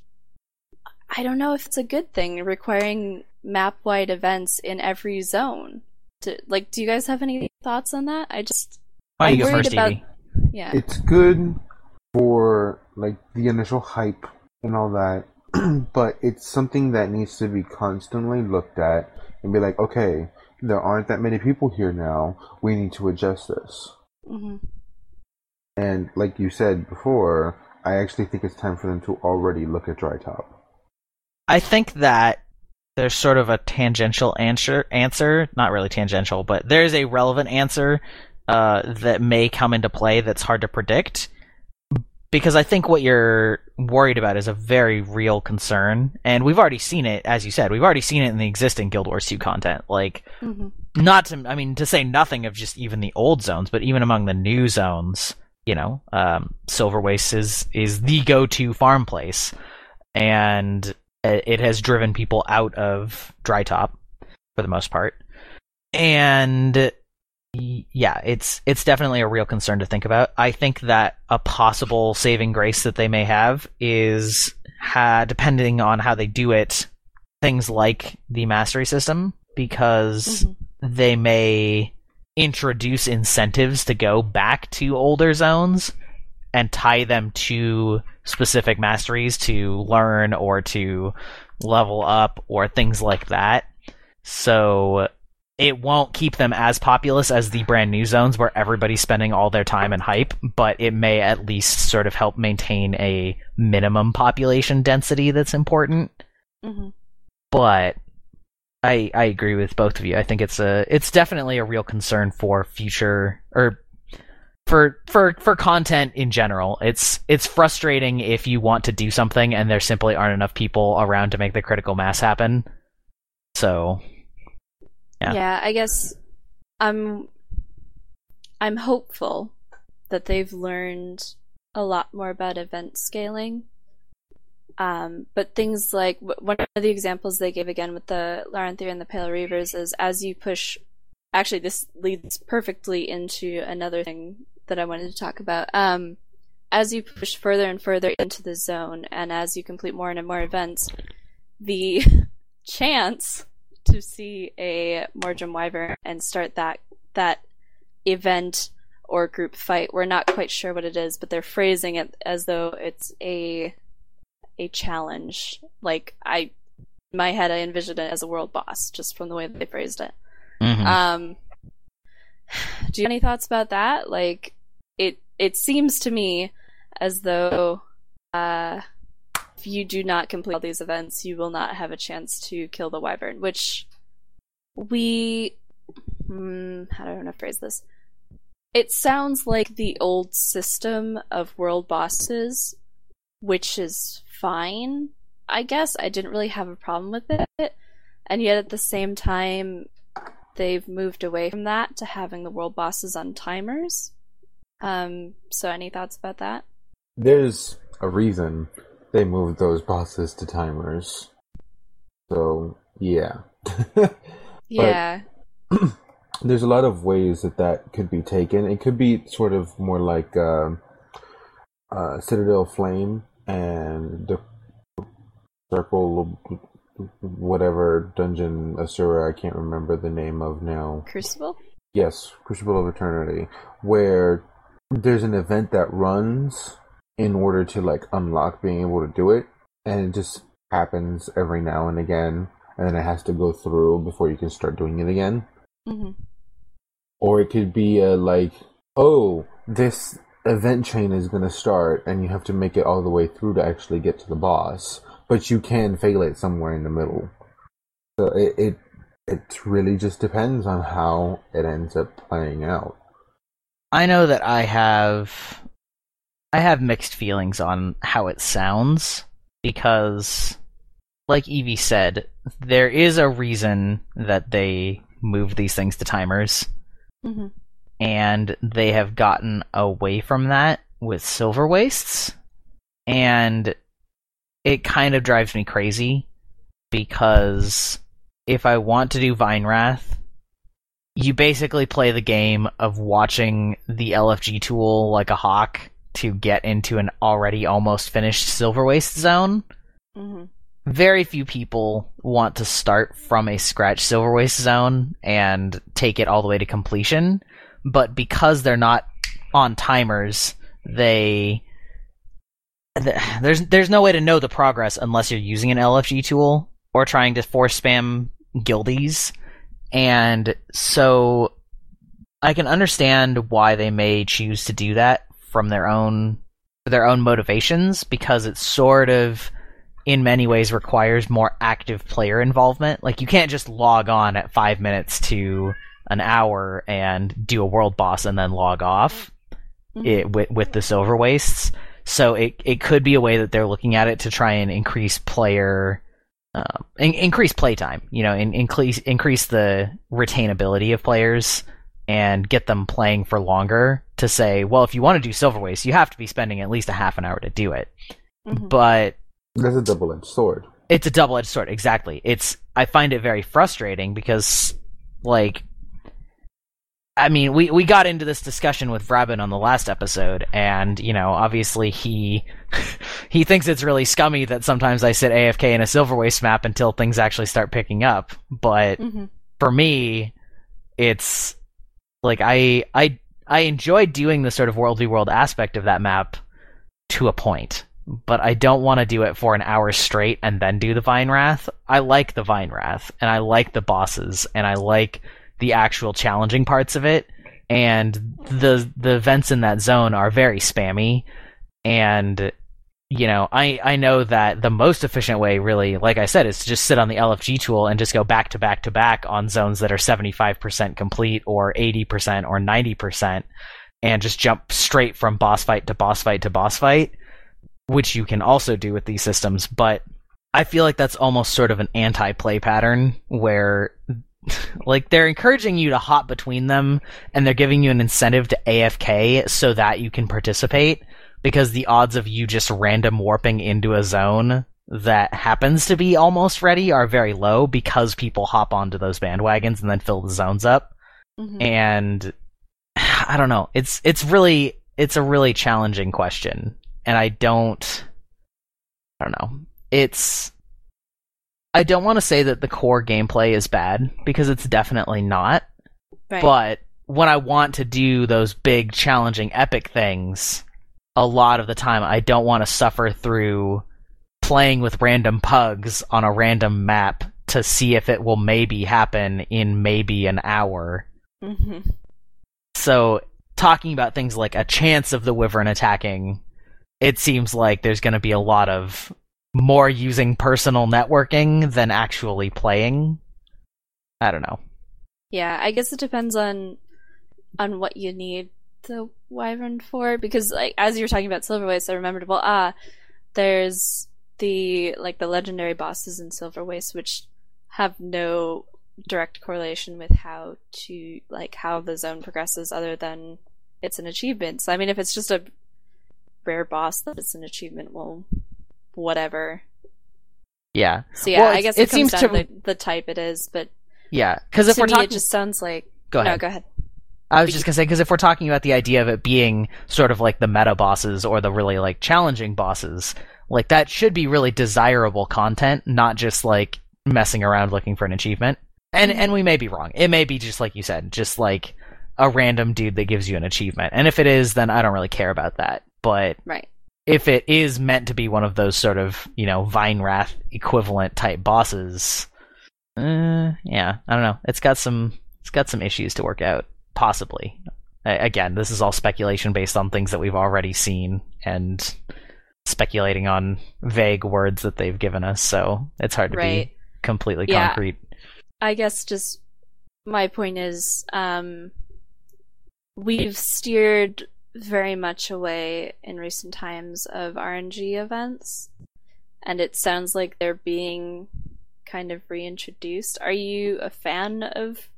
I don't know if it's a good thing requiring map wide events in every zone. To, like do you guys have any thoughts on that? I just Why you I'm go worried first, about- Evie? Yeah. It's good for like the initial hype and all that, but it's something that needs to be constantly looked at and be like, okay, there aren't that many people here now. We need to adjust this. Mm-hmm. And like you said before, I actually think it's time for them to already look at Dry Top. I think that there's sort of a tangential answer. Answer, not really tangential, but there's a relevant answer uh, that may come into play that's hard to predict. Because I think what you're worried about is a very real concern, and we've already seen it, as you said, we've already seen it in the existing Guild Wars 2 content. Like, hmm not to i mean to say nothing of just even the old zones but even among the new zones you know um, silver waste is is the go-to farm place and it has driven people out of dry top for the most part and yeah it's it's definitely a real concern to think about i think that a possible saving grace that they may have is ha- depending on how they do it things like the mastery system because hmm they may introduce incentives to go back to older zones and tie them to specific masteries to learn or to level up or things like that. So it won't keep them as populous as the brand new zones where everybody's spending all their time and hype, but it may at least sort of help maintain a minimum population density that's important hmm but I I agree with both of you. I think it's a it's definitely a real concern for future or for for for content in general. It's it's frustrating if you want to do something and there simply aren't enough people around to make the critical mass happen. So Yeah. Yeah. I guess I'm I'm hopeful that they've learned a lot more about event scaling. Um, but things like one of the examples they gave again with the Laranthir and the Pale Reavers is as you push. Actually, this leads perfectly into another thing that I wanted to talk about. Um, as you push further and further into the zone, and as you complete more and more events, the chance to see a Mordrem Wyvern and start that that event or group fight. We're not quite sure what it is, but they're phrasing it as though it's a a challenge. Like I in my head I envisioned it as a world boss, just from the way they phrased it. mhm. Um do you have any thoughts about that? Like it it seems to me as though uh if you do not complete all these events, you will not have a chance to kill the wyvern, which we hmm, how do I want to phrase this? It sounds like the old system of world bosses, which is fine. I guess I didn't really have a problem with it, and yet at the same time, they've moved away from that to having the world bosses on timers. Um, so any thoughts about that? There's a reason they moved those bosses to timers. So, yeah. Yeah. There's a lot of ways that that could be taken. It could be sort of more like uh, uh, Citadel Flame and the Circle, whatever dungeon Asura, I can't remember the name of now. Crucible? Yes, Crucible of Eternity, where there's an event that runs in order to like unlock being able to do it, and it just happens every now and again, and then it has to go through before you can start doing it again. hmm Or it could be a like, oh, this event chain is going to start, and you have to make it all the way through to actually get to the boss, but you can fail it somewhere in the middle. So it it it really just depends on how it ends up playing out. I know that I have I have mixed feelings on how it sounds because like Evie said, there is a reason that they moved these things to timers. Hmm and they have gotten away from that with silver wastes. And it kind of drives me crazy because if I want to do Vine Wrath, you basically play the game of watching the LFG tool like a hawk to get into an already almost finished silver waste zone. hmm Very few people want to start from a scratch silver waste zone and take it all the way to completion, but because they're not on timers, they there's there's no way to know the progress unless you're using an LFG tool or trying to force spam guildies, and so I can understand why they may choose to do that from their own their own motivations because it sort of in many ways requires more active player involvement. Like you can't just log on at 5 minutes to an hour and do a world boss and then log off Mhm. it, with, with the silver wastes. So it it could be a way that they're looking at it to try and increase player um, in, increase playtime. You know, in, increase increase the retainability of players and get them playing for longer. To say, well, if you want to do silver waste, you have to be spending at least a half an hour to do it. Mhm. But That's a double edged sword. it's a double edged sword, exactly. It's I find it very frustrating because like I mean, we, we got into this discussion with Vrabin on the last episode, and you know, obviously he he thinks it's really scummy that sometimes I sit AFK in a silver waste map until things actually start picking up. But Mhm. for me, it's like I I I enjoy doing the sort of world v world aspect of that map to a point, but I don't want to do it for an hour straight and then do the Vine Wrath. I like the Vine Wrath, and I like the bosses, and I like the actual challenging parts of it. And the the events in that zone are very spammy, and you know, I, I know that the most efficient way, really, like I said, is to just sit on the LFG tool and just go back to back to back on zones that are 75% complete or 80% or 90% and just jump straight from boss fight to boss fight to boss fight, which you can also do with these systems. But I feel like that's almost sort of an anti play pattern where. Like they're encouraging you to hop between them and they're giving you an incentive to AFK so that you can participate because the odds of you just random warping into a zone that happens to be almost ready are very low because people hop onto those bandwagons and then fill the zones up. Mhm. And I don't know. It's it's really it's a really challenging question, and I don't I don't know. It's I don't want to say that the core gameplay is bad because it's definitely not. Right. But when I want to do those big, challenging, epic things, a lot of the time I don't want to suffer through playing with random pugs on a random map to see if it will maybe happen in maybe an hour. Mhm. So, talking about things like a chance of the wyvern attacking, it seems like there's going to be a lot of more using personal networking than actually playing. I don't know. Yeah, I guess it depends on on what you need the wyvern for. Because like as you were talking about Silver Waste, I remembered well ah, there's the like the legendary bosses in Silver Waste which have no direct correlation with how to like how the zone progresses other than it's an achievement. So I mean if it's just a rare boss that it's an achievement, well whatever. Yeah. So yeah, Well, I guess it it, comes seems down to- to the, the type it is, but Yeah. Because if we're me talking. it just sounds like Go ahead. No, go ahead. I was just gonna say because if we're talking about the idea of it being sort of like the meta bosses or the really like challenging bosses, like that should be really desirable content, not just like messing around looking for an achievement. And and we may be wrong. It may be just like you said, just like a random dude that gives you an achievement. And if it is, then I don't really care about that. But Right. if it is meant to be one of those sort of you know Vine Wrath equivalent type bosses, uh, yeah, I don't know. It's got some it's got some issues to work out, possibly. Again, this is all speculation based on things that we've already seen and speculating on vague words that they've given us. So it's hard to Right. be completely Yeah. concrete. I guess just my point is um we've steered very much away in recent times of RNG events and it sounds like they're being kind of reintroduced. Are you a fan of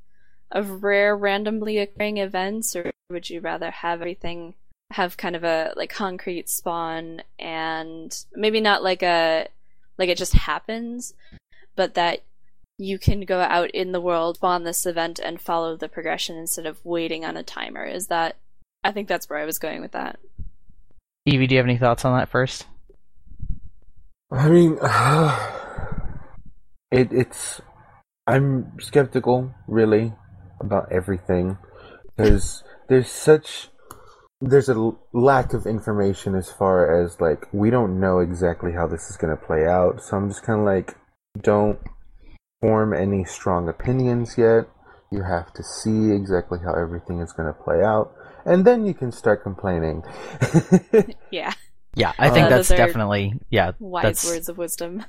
of rare randomly occurring events or would you rather have everything have kind of a like concrete spawn and maybe not like a like it just happens but that you can go out in the world, spawn this event, and follow the progression instead of waiting on a timer. Is that? I think that's where I was going with that. Evie, do you have any thoughts on that first? I mean, it, it's. I'm skeptical, really, about everything, because there's such there's a lack of information as far as like we don't know exactly how this is going to play out. So I'm just kind of like, don't form any strong opinions yet. You have to see exactly how everything is going to play out, and then you can start complaining. Yeah, Yeah, I think Uh, that's definitely yeah. wise that's, words of wisdom.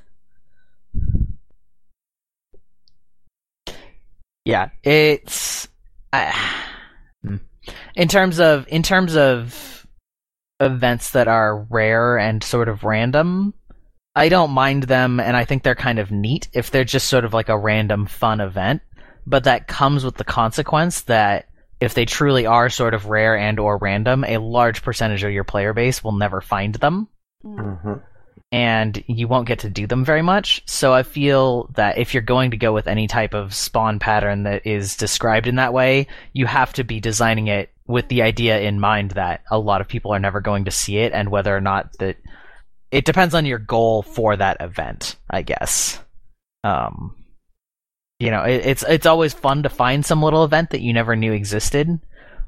Yeah, it's I hmm. in terms of in terms of events that are rare and sort of random. I don't mind them, and I think they're kind of neat if they're just sort of like a random fun event. But that comes with the consequence that if they truly are sort of rare and or random, a large percentage of your player base will never find them Mm. And you won't get to do them very much. So I feel that if you're going to go with any type of spawn pattern that is described in that way, you have to be designing it with the idea in mind that a lot of people are never going to see it and whether or not that it depends on your goal for that event, I guess. Um you know, it, it's it's always fun to find some little event that you never knew existed,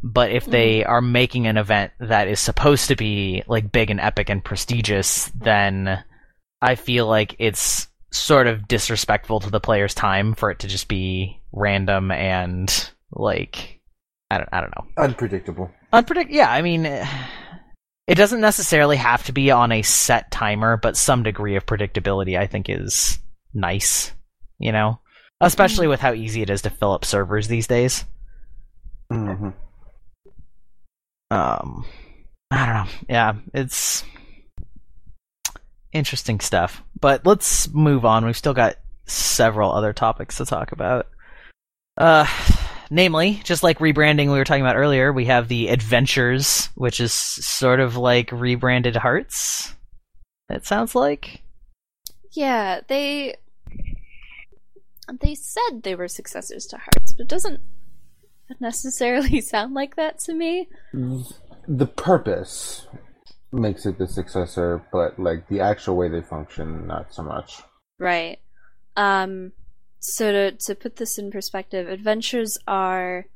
but if they are making an event that is supposed to be like big and epic and prestigious, then I feel like it's sort of disrespectful to the player's time for it to just be random and like I don't I don't know. Unpredictable. Unpredict yeah, I mean it doesn't necessarily have to be on a set timer, but some degree of predictability I think is nice, you know? Especially with how easy it is to fill up servers these days. hmm um i don't know. Yeah it's interesting stuff. But let's move on. We've still got several other topics to talk about. Uh namely just like rebranding we were talking about earlier we have the adventures which is sort of like rebranded hearts it sounds like. Yeah, they they said they were successors to Hearts, but it doesn't necessarily sound like that to me. The purpose makes it the successor, but like the actual way they function, not so much. Right. Um so to to put this in perspective, adventures are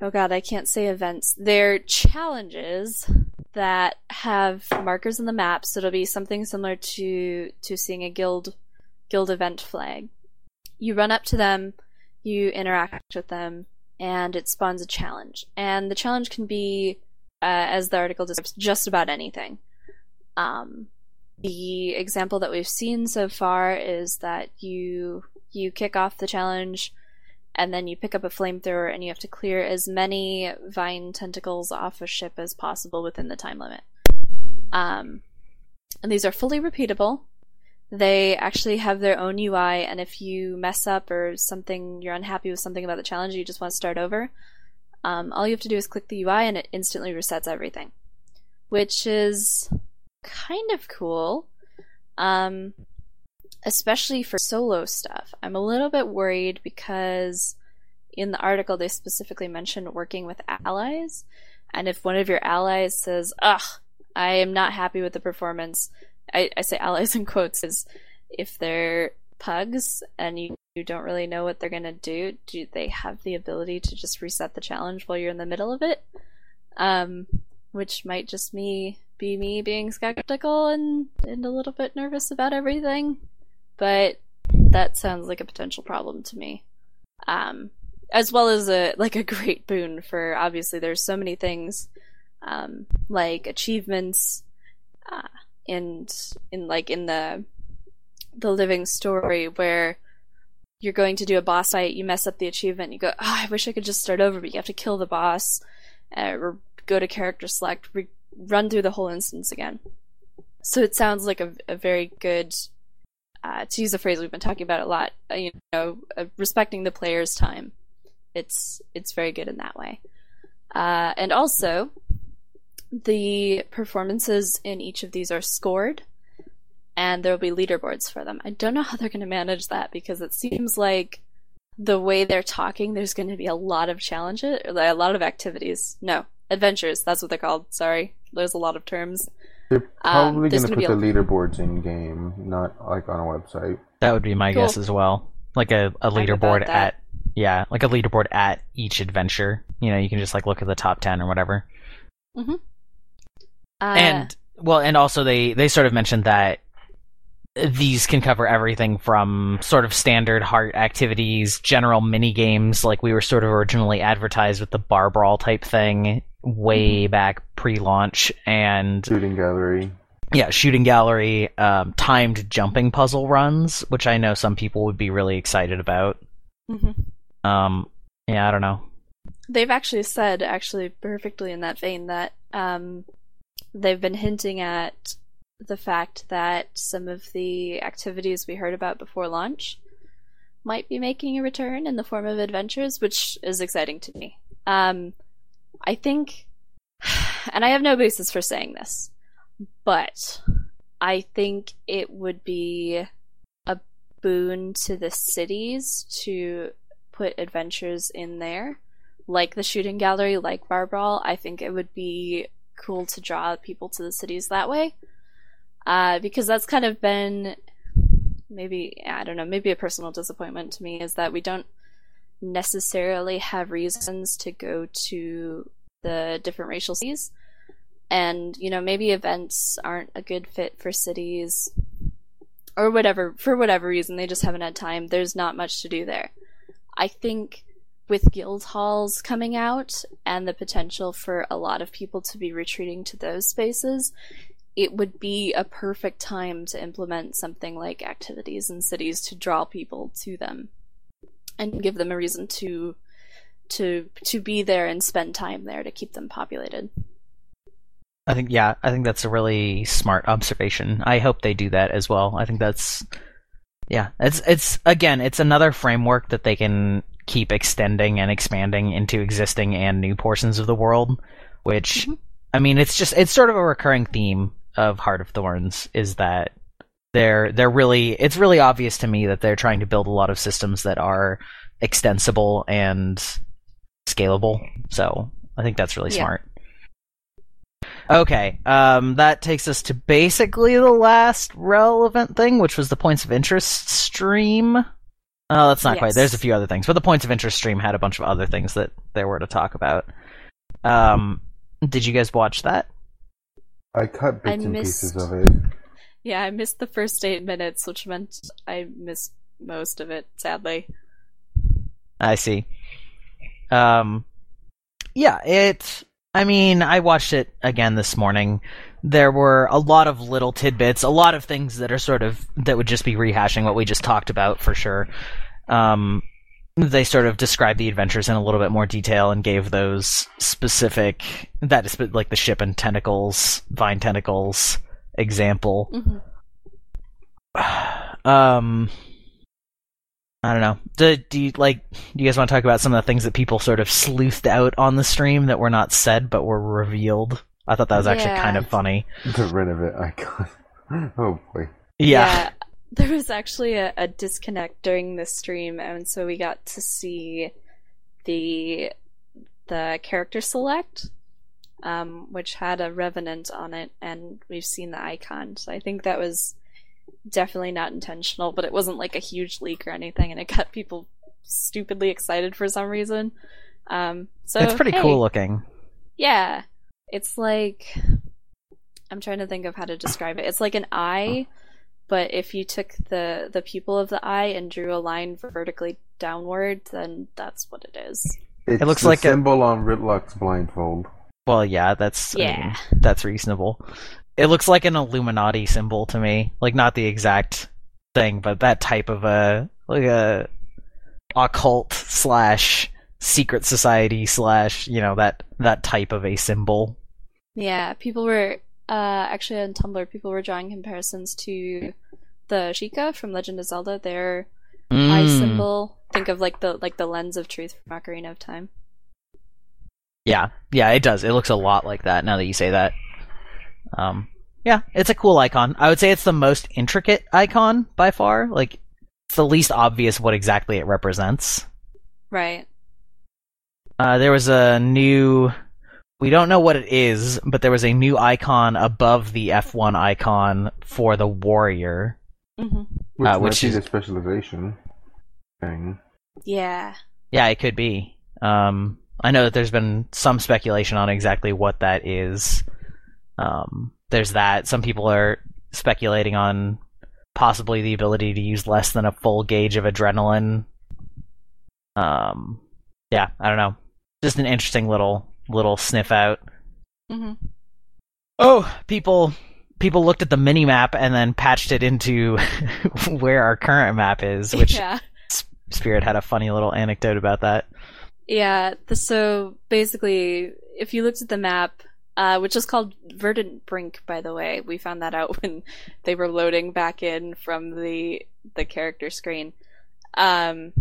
Oh god, I can't say events. They're challenges that have markers on the map, so it'll be something similar to to seeing a guild guild event flag. You run up to them, you interact with them, and it spawns a challenge. And the challenge can be, uh, as the article describes, just about anything. Um, the example that we've seen so far is that you you kick off the challenge and then you pick up a flamethrower and you have to clear as many vine tentacles off a ship as possible within the time limit. Um, and these are fully repeatable. They actually have their own UI, and if you mess up or something, you're unhappy with something about the challenge, you just want to start over, um, all you have to do is click the UI and it instantly resets everything. Which is kind of cool. Um, especially for solo stuff. I'm a little bit worried because in the article they specifically mentioned working with allies, and if one of your allies says, "Ugh, I am not happy with the performance," I, I say allies in quotes is if they're pugs and you, you don't really know what they're gonna do, do they have the ability to just reset the challenge while you're in the middle of it? Um, which might just me be me being skeptical and, and a little bit nervous about everything but that sounds like a potential problem to me. Um, as well as a like a great boon for obviously there's so many things um, like achievements uh, and in like in the the living story where you're going to do a boss fight, you mess up the achievement, you go, oh, I wish I could just start over, but you have to kill the boss, uh, or go to character select, re- run through the whole instance again. So it sounds like a, a very good uh, to use a phrase we've been talking about a lot, uh, you know, uh, respecting the player's time. It's it's very good in that way, uh, and also the performances in each of these are scored, and there will be leaderboards for them. I don't know how they're going to manage that because it seems like the way they're talking, there's going to be a lot of challenges, a lot of activities. No, adventures. That's what they're called. Sorry, there's a lot of terms. They're Um, probably there's going to put be the leaderboards in game, not like on a website. That would be my Cool. guess as well. Like a, a I'm about leaderboard at Yeah, like a leaderboard at each adventure. You know, you can just like look at the top ten or whatever. Uh, and well, and also they they sort of mentioned that these can cover everything from sort of standard heart activities, general mini games, like we were sort of originally advertised with the bar brawl type thing way back pre-launch, and Shooting gallery. yeah, shooting gallery, um, timed jumping puzzle runs, which I know some people would be really excited about. mhm. Um, yeah, I don't know. They've actually said, actually perfectly in that vein, that um, they've been hinting at the fact that some of the activities we heard about before launch might be making a return in the form of adventures, which is exciting to me. Um, I think, and I have no basis for saying this, but I think it would be a boon to the cities to put adventures in there like the shooting gallery, like Bar Brawl, I think it would be cool to draw people to the cities that way. Uh, because that's kind of been maybe, I don't know, maybe a personal disappointment to me is that we don't necessarily have reasons to go to the different racial cities. And, you know, maybe events aren't a good fit for cities or whatever, for whatever reason, they just haven't had time. There's not much to do there. I think with guild halls coming out and the potential for a lot of people to be retreating to those spaces, it would be a perfect time to implement something like activities in cities to draw people to them and give them a reason to to to be there and spend time there to keep them populated. I think yeah, I think that's a really smart observation. I hope they do that as well. I think that's yeah, it's it's again, it's another framework that they can keep extending and expanding into existing and new portions of the world, which I mean, it's just it's sort of a recurring theme of Heart of Thorns is that they're they're really it's really obvious to me that they're trying to build a lot of systems that are extensible and scalable. So, I think that's really Yeah. smart. Okay, um, that takes us to basically the last relevant thing, which was the points of interest stream. Oh, that's not quite. There's a few other things, but the points of interest stream had a bunch of other things that there were to talk about. Um, did you guys watch that? I cut bits I and missed- pieces of it. Yeah, I missed the first 8 minutes, which meant I missed most of it, sadly. I see. Um, yeah, it. I mean, I watched it again this morning. There were a lot of little tidbits, a lot of things that are sort of that would just be rehashing what we just talked about for sure. Um, they sort of described the adventures in a little bit more detail and gave those specific that is like the ship and tentacles, vine tentacles example. hmm um I don't know. Do, do you like? Do you guys want to talk about some of the things that people sort of sleuthed out on the stream that were not said but were revealed? I thought that was actually Yeah. kind of funny. The revenant icon. oh boy. Yeah, There was actually a, a disconnect during the stream, and so we got to see the the character select, um, which had a revenant on it, and we've seen the icon. So I think that was definitely not intentional, but it wasn't like a huge leak or anything, and it got people stupidly excited for some reason. Um, so it's pretty hey, cool looking. Yeah. It's like I'm trying to think of how to describe it. It's like an eye, but if you took the the pupil of the eye and drew a line vertically downward, then that's what it is. It's looks the like a- symbol on Rytlock's blindfold. Well, yeah, that's I Yeah. mean, that's reasonable. It looks like an Illuminati symbol to me, like not the exact thing, but that type of a like a occult slash secret society slash you know that that type of a symbol. Yeah, people were uh actually on Tumblr people were drawing comparisons to the Sheikah from Legend of Zelda, their eye Mm. symbol. Think of like the like the lens of truth from Ocarina of Time. Yeah, yeah, it does. It looks a lot like that now that you say that. Um, yeah, it's a cool icon. I would say it's the most intricate icon by far. Like, it's the least obvious what exactly it represents. Right. Uh, there was a new. We don't know what it is, but there was a new icon above the F1 icon for the warrior. hmm Which, Uh, might which be is- the specialization thing. Yeah. Yeah, it could be. Um, I know that there's been some speculation on exactly what that is. Um, there's that. Some people are speculating on possibly the ability to use less than a full gauge of adrenaline. Um, yeah, I don't know. Just an interesting little little sniff out. hmm Oh, people people looked at the mini map and then patched it into where our current map is, which yeah. Spirit had a funny little anecdote about that. Yeah, the, so basically, if you looked at the map, uh, which is called Verdant Brink, by the way, we found that out when they were loading back in from the the character screen. Um,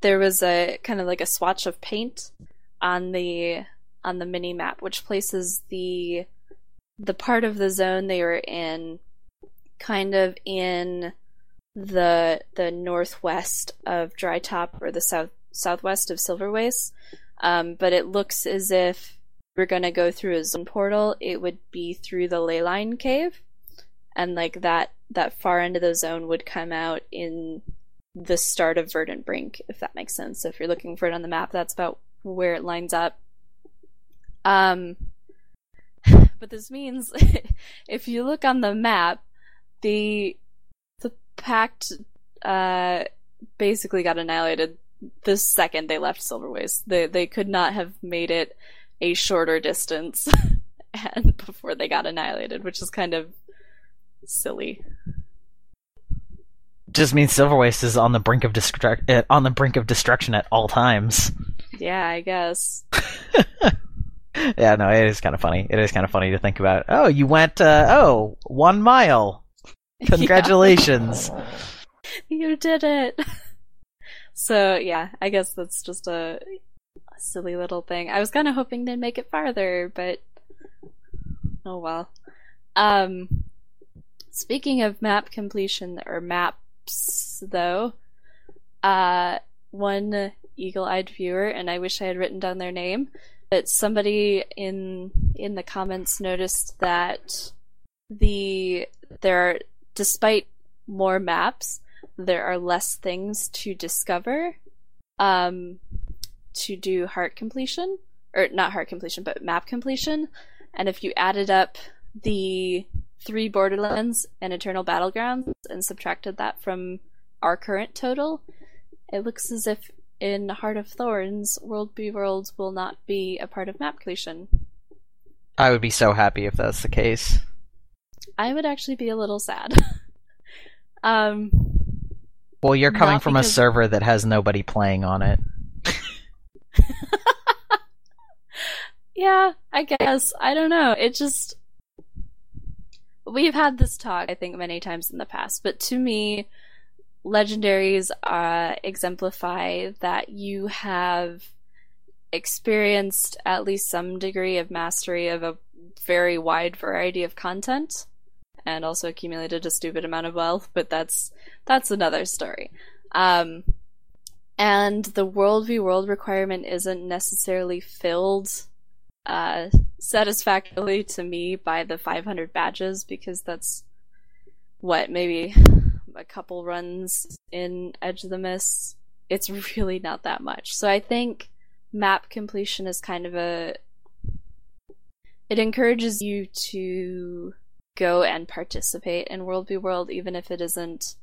there was a kind of like a swatch of paint on the on the mini map, which places the the part of the zone they were in, kind of in the the northwest of Dry Top or the south southwest of Silver Waste. Um, but it looks as if we're gonna go through a zone portal. It would be through the Leyline Cave, and like that that far end of the zone would come out in the start of Verdant Brink, if that makes sense. So if you're looking for it on the map, that's about where it lines up. Um, but this means if you look on the map, the the pact uh basically got annihilated the second they left Silverwastes. They they could not have made it a shorter distance and before they got annihilated, which is kind of silly. Just means Silver Waste is on the brink of destruct uh, on the brink of destruction at all times. Yeah, I guess. yeah, no, it is kind of funny. It is kind of funny to think about. Oh, you went uh, oh one mile. Congratulations. you did it. So yeah, I guess that's just a, a silly little thing. I was kind of hoping they'd make it farther, but oh well. Um, speaking of map completion or maps, though, uh, one eagle-eyed viewer, and I wish I had written down their name, but somebody in in the comments noticed that the there are, despite more maps, there are less things to discover um, to do heart completion or not heart completion but map completion. And if you added up the three borderlands and eternal battlegrounds and subtracted that from our current total it looks as if in heart of thorns world b worlds will not be a part of map completion I would be so happy if that's the case. i would actually be a little sad um Well, you're coming from a server that has nobody playing on it. Yeah, I guess. I don't know. It just. We've had this talk, I think, many times in the past, but to me, legendaries uh, exemplify that you have experienced at least some degree of mastery of a very wide variety of content and also accumulated a stupid amount of wealth, but that's that's another story. Um, and the world v world requirement isn't necessarily filled uh, satisfactorily to me by the 500 badges because that's what maybe a couple runs in Edge of the Mist. It's really not that much. So I think map completion is kind of a. It encourages you to go and participate in World v World, even if it isn't.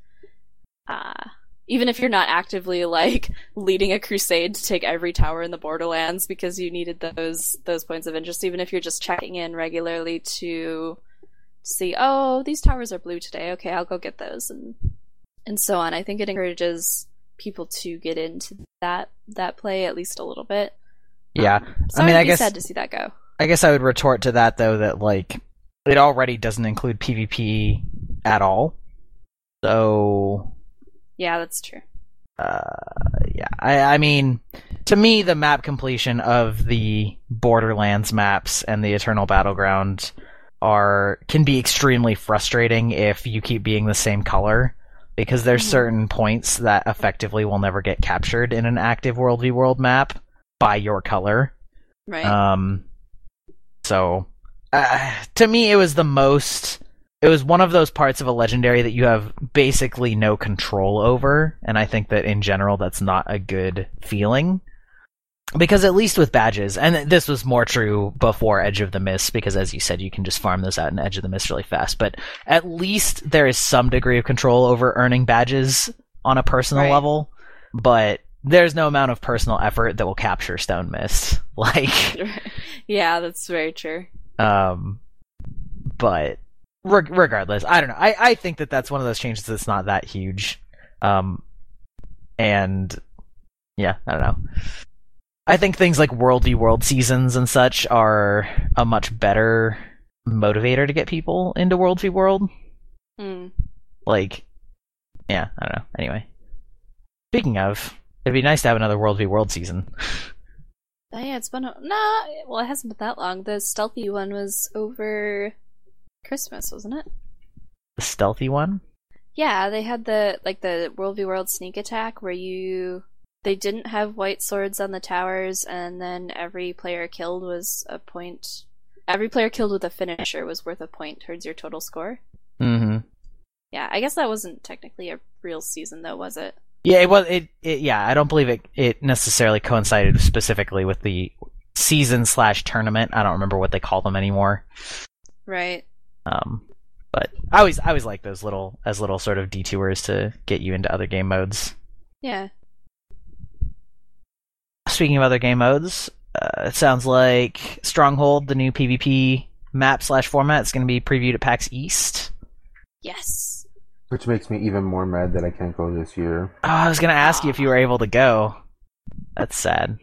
Uh, even if you're not actively like leading a crusade to take every tower in the borderlands because you needed those those points of interest even if you're just checking in regularly to see oh these towers are blue today. Okay i'll go get those and and so on. I think it encourages people to get into that that play at least a little bit. Yeah, Um, sorry mean, to I guess- sad to see that go. I guess I would retort to that though that like it already doesn't include PvP at all. So yeah that's true. uh, yeah, I, I mean, to me, the map completion of the Borderlands maps and the Eternal Battleground are can be extremely frustrating if you keep being the same color because there's Mhm. certain points that effectively will never get captured in an active world v world map by your color. right Um, so uh, to me, it was the most it was one of those parts of a legendary that you have basically no control over, and I think that in general that's not a good feeling. Because at least with badges, and this was more true before Edge of the Mist, because as you said, you can just farm those out in Edge of the Mist really fast. But at least there is some degree of control over earning badges on a personal Right. level. But there's no amount of personal effort that will capture Stone Mist. Like, yeah, that's very true. um, but reg- regardless, I don't know. I, I think that that's one of those changes that's not that huge. Um, and yeah, I don't know. I think things like World v World seasons and such are a much better motivator to get people into World v World. Hmm. Like, yeah, I don't know. Anyway, speaking of, it'd be nice to have another World v World season. Oh, yeah, it's been a- nah. Well, it hasn't been that long. The stealthy one was over Christmas, wasn't it? The stealthy one. Yeah, they had the like the World v World sneak attack where you they didn't have white swords on the towers, and then every player killed was a point. Every player killed with a finisher was worth a point towards your total score. Mm-hmm. Yeah, I guess that wasn't technically a real season, though, was it? Yeah, it was. It, it. Yeah, I don't believe it. It necessarily coincided specifically with the season slash tournament. I don't remember what they call them anymore. Right. Um, but I always, I always like those little as little sort of detours to get you into other game modes. Yeah. Speaking of other game modes, uh, it sounds like Stronghold, the new PvP map slash format, is going to be previewed at PAX East. Yes. Which makes me even more mad that I can't go this year. Oh, I was going to ask you if you were able to go. That's sad.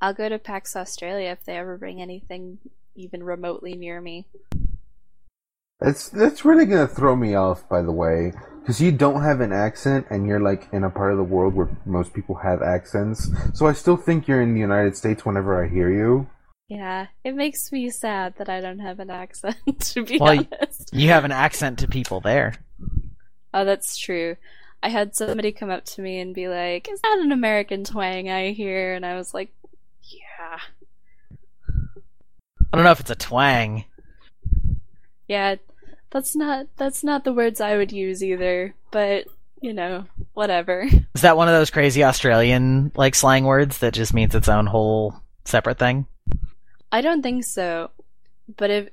I'll go to PAX Australia if they ever bring anything even remotely near me. That's that's really gonna throw me off, by the way, because you don't have an accent, and you're like in a part of the world where most people have accents. So I still think you're in the United States whenever I hear you. Yeah, it makes me sad that I don't have an accent, to be Well, honest. You have an accent to people there. Oh, that's true. I had somebody come up to me and be like, Is that an American twang I hear? And I was like, Yeah. I don't know if it's a twang. Yeah, that's not that's not the words I would use either, but you know, whatever. Is that one of those crazy Australian like slang words that just means its own whole separate thing? I don't think so. But if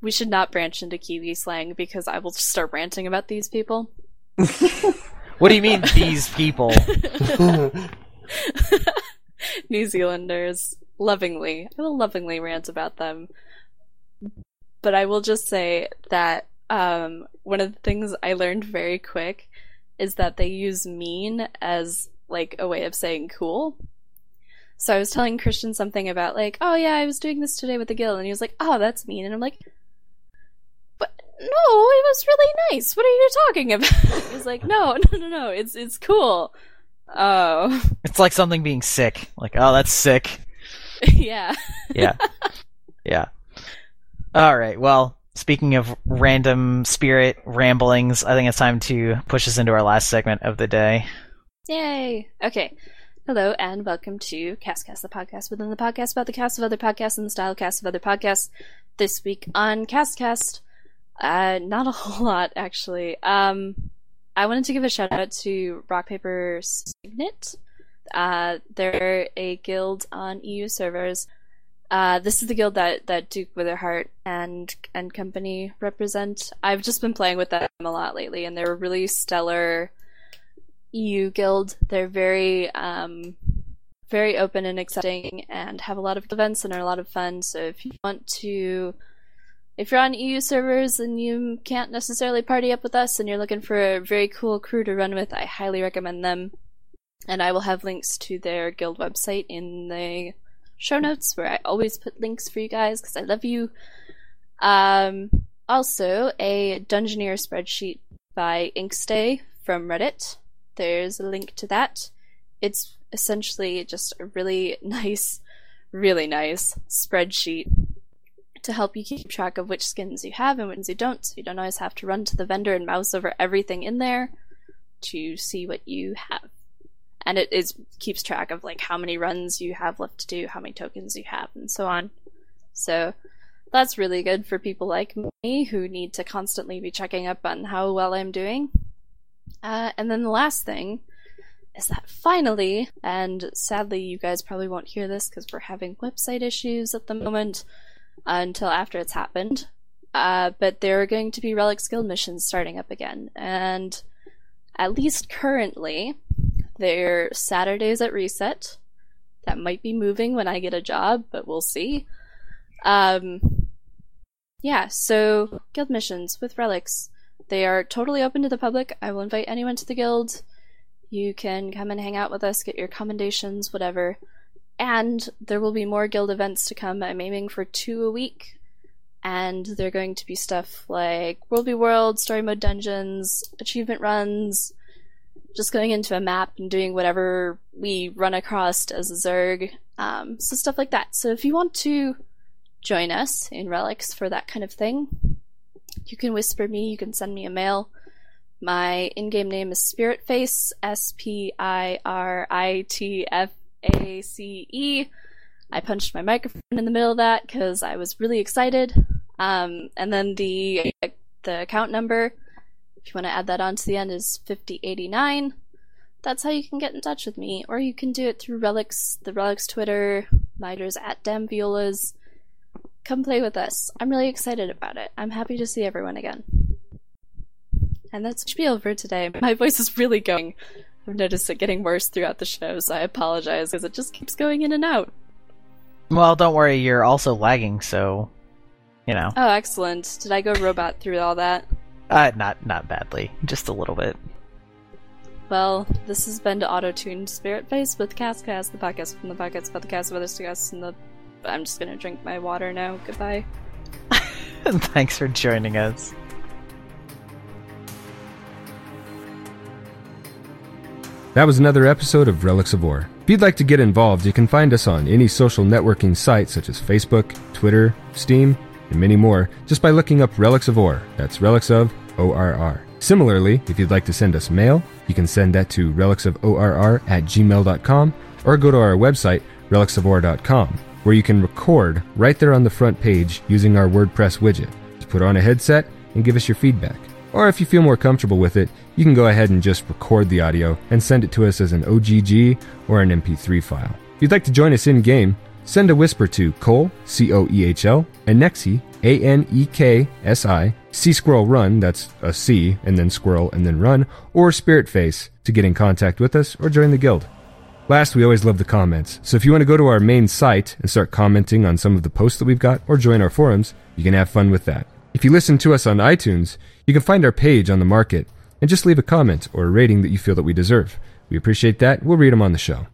we should not branch into Kiwi slang because I will just start ranting about these people. What do you mean these people? New Zealanders, lovingly. I will lovingly rant about them. But I will just say that um, one of the things I learned very quick is that they use mean as like a way of saying cool. So I was telling Christian something about like, oh yeah, I was doing this today with the guild, and he was like, oh, that's mean, and I'm like, but no, it was really nice. What are you talking about? He's like, no, no, no, no, it's it's cool. Oh, It's like something being sick. Like, oh, that's sick. yeah. Yeah. yeah. All right. Well, speaking of random spirit ramblings, I think it's time to push us into our last segment of the day. Yay! Okay. Hello and welcome to Castcast, the podcast within the podcast about the cast of other podcasts and the style cast of other podcasts. This week on Castcast, uh, not a whole lot actually. Um, I wanted to give a shout out to Rock Paper Signet. Uh, they're a guild on EU servers. Uh, this is the guild that, that Duke Witherheart and and company represent. I've just been playing with them a lot lately, and they're a really stellar EU guild. They're very um, very open and accepting, and have a lot of events and are a lot of fun. So if you want to, if you're on EU servers and you can't necessarily party up with us, and you're looking for a very cool crew to run with, I highly recommend them. And I will have links to their guild website in the show notes, where I always put links for you guys because I love you. Um, also, a Dungeoneer spreadsheet by Inkstay from Reddit. There's a link to that. It's essentially just a really nice, really nice spreadsheet to help you keep track of which skins you have and which you don't, so you don't always have to run to the vendor and mouse over everything in there to see what you have. And it is keeps track of like how many runs you have left to do, how many tokens you have, and so on. So that's really good for people like me who need to constantly be checking up on how well I'm doing. Uh, and then the last thing is that finally, and sadly, you guys probably won't hear this because we're having website issues at the moment uh, until after it's happened. Uh, but there are going to be Relic Guild missions starting up again, and at least currently, they're Saturdays at reset. That might be moving when I get a job, but we'll see. Um, yeah, so guild missions with relics. They are totally open to the public. I will invite anyone to the guild. You can come and hang out with us, get your commendations, whatever. And there will be more guild events to come. I'm aiming for two a week. And they're going to be stuff like World v World, Story Mode Dungeons, achievement runs, just going into a map and doing whatever we run across as a Zerg. Um, so stuff like that. So if you want to join us in Relics for that kind of thing, you can whisper me, you can send me a mail. My in game name is Spiritface, S P I R I T F A C E. I punched my microphone in the middle of that because I was really excited. Um, and then the the account number, if you want to add that on to the end, is 5089. That's how you can get in touch with me, or you can do it through Relics, the Relics Twitter. Mider's at Damviolas. Come play with us. I'm really excited about it. I'm happy to see everyone again. And that's spiel for today. My voice is really going. I've noticed it getting worse throughout the show, so I apologize because it just keeps going in and out. Well, don't worry, you're also lagging, so you know. Oh, excellent. Did I go robot through all that? Uh, not not badly, just a little bit. Well, this has been to Auto-Tuned Spirit Face with Castcast, the podcast from the podcast about the cast of other podcasts, and the. I'm just gonna drink my water now. Goodbye. Thanks for joining us. That was another episode of Relics of Orr. If you'd like to get involved, you can find us on any social networking site such as Facebook, Twitter, Steam, and many more just by looking up Relics of Orr. That's Relics of ORR. Similarly, if you'd like to send us mail, you can send that to relicsofORR at gmail.com or go to our website, relicsoforr.com, where you can record right there on the front page using our WordPress widget. Put on a headset and give us your feedback. Or if you feel more comfortable with it, you can go ahead and just record the audio and send it to us as an OGG or an MP3 file. If you'd like to join us in game, send a whisper to Cole, C O E H L, and Nexi, A N E K S I, C Squirrel Run, that's a C, and then Squirrel, and then Run, or Spirit Face to get in contact with us or join the guild. Last, we always love the comments, so if you want to go to our main site and start commenting on some of the posts that we've got or join our forums, you can have fun with that. If you listen to us on iTunes, you can find our page on the market and just leave a comment or a rating that you feel that we deserve. We appreciate that. We'll read them on the show.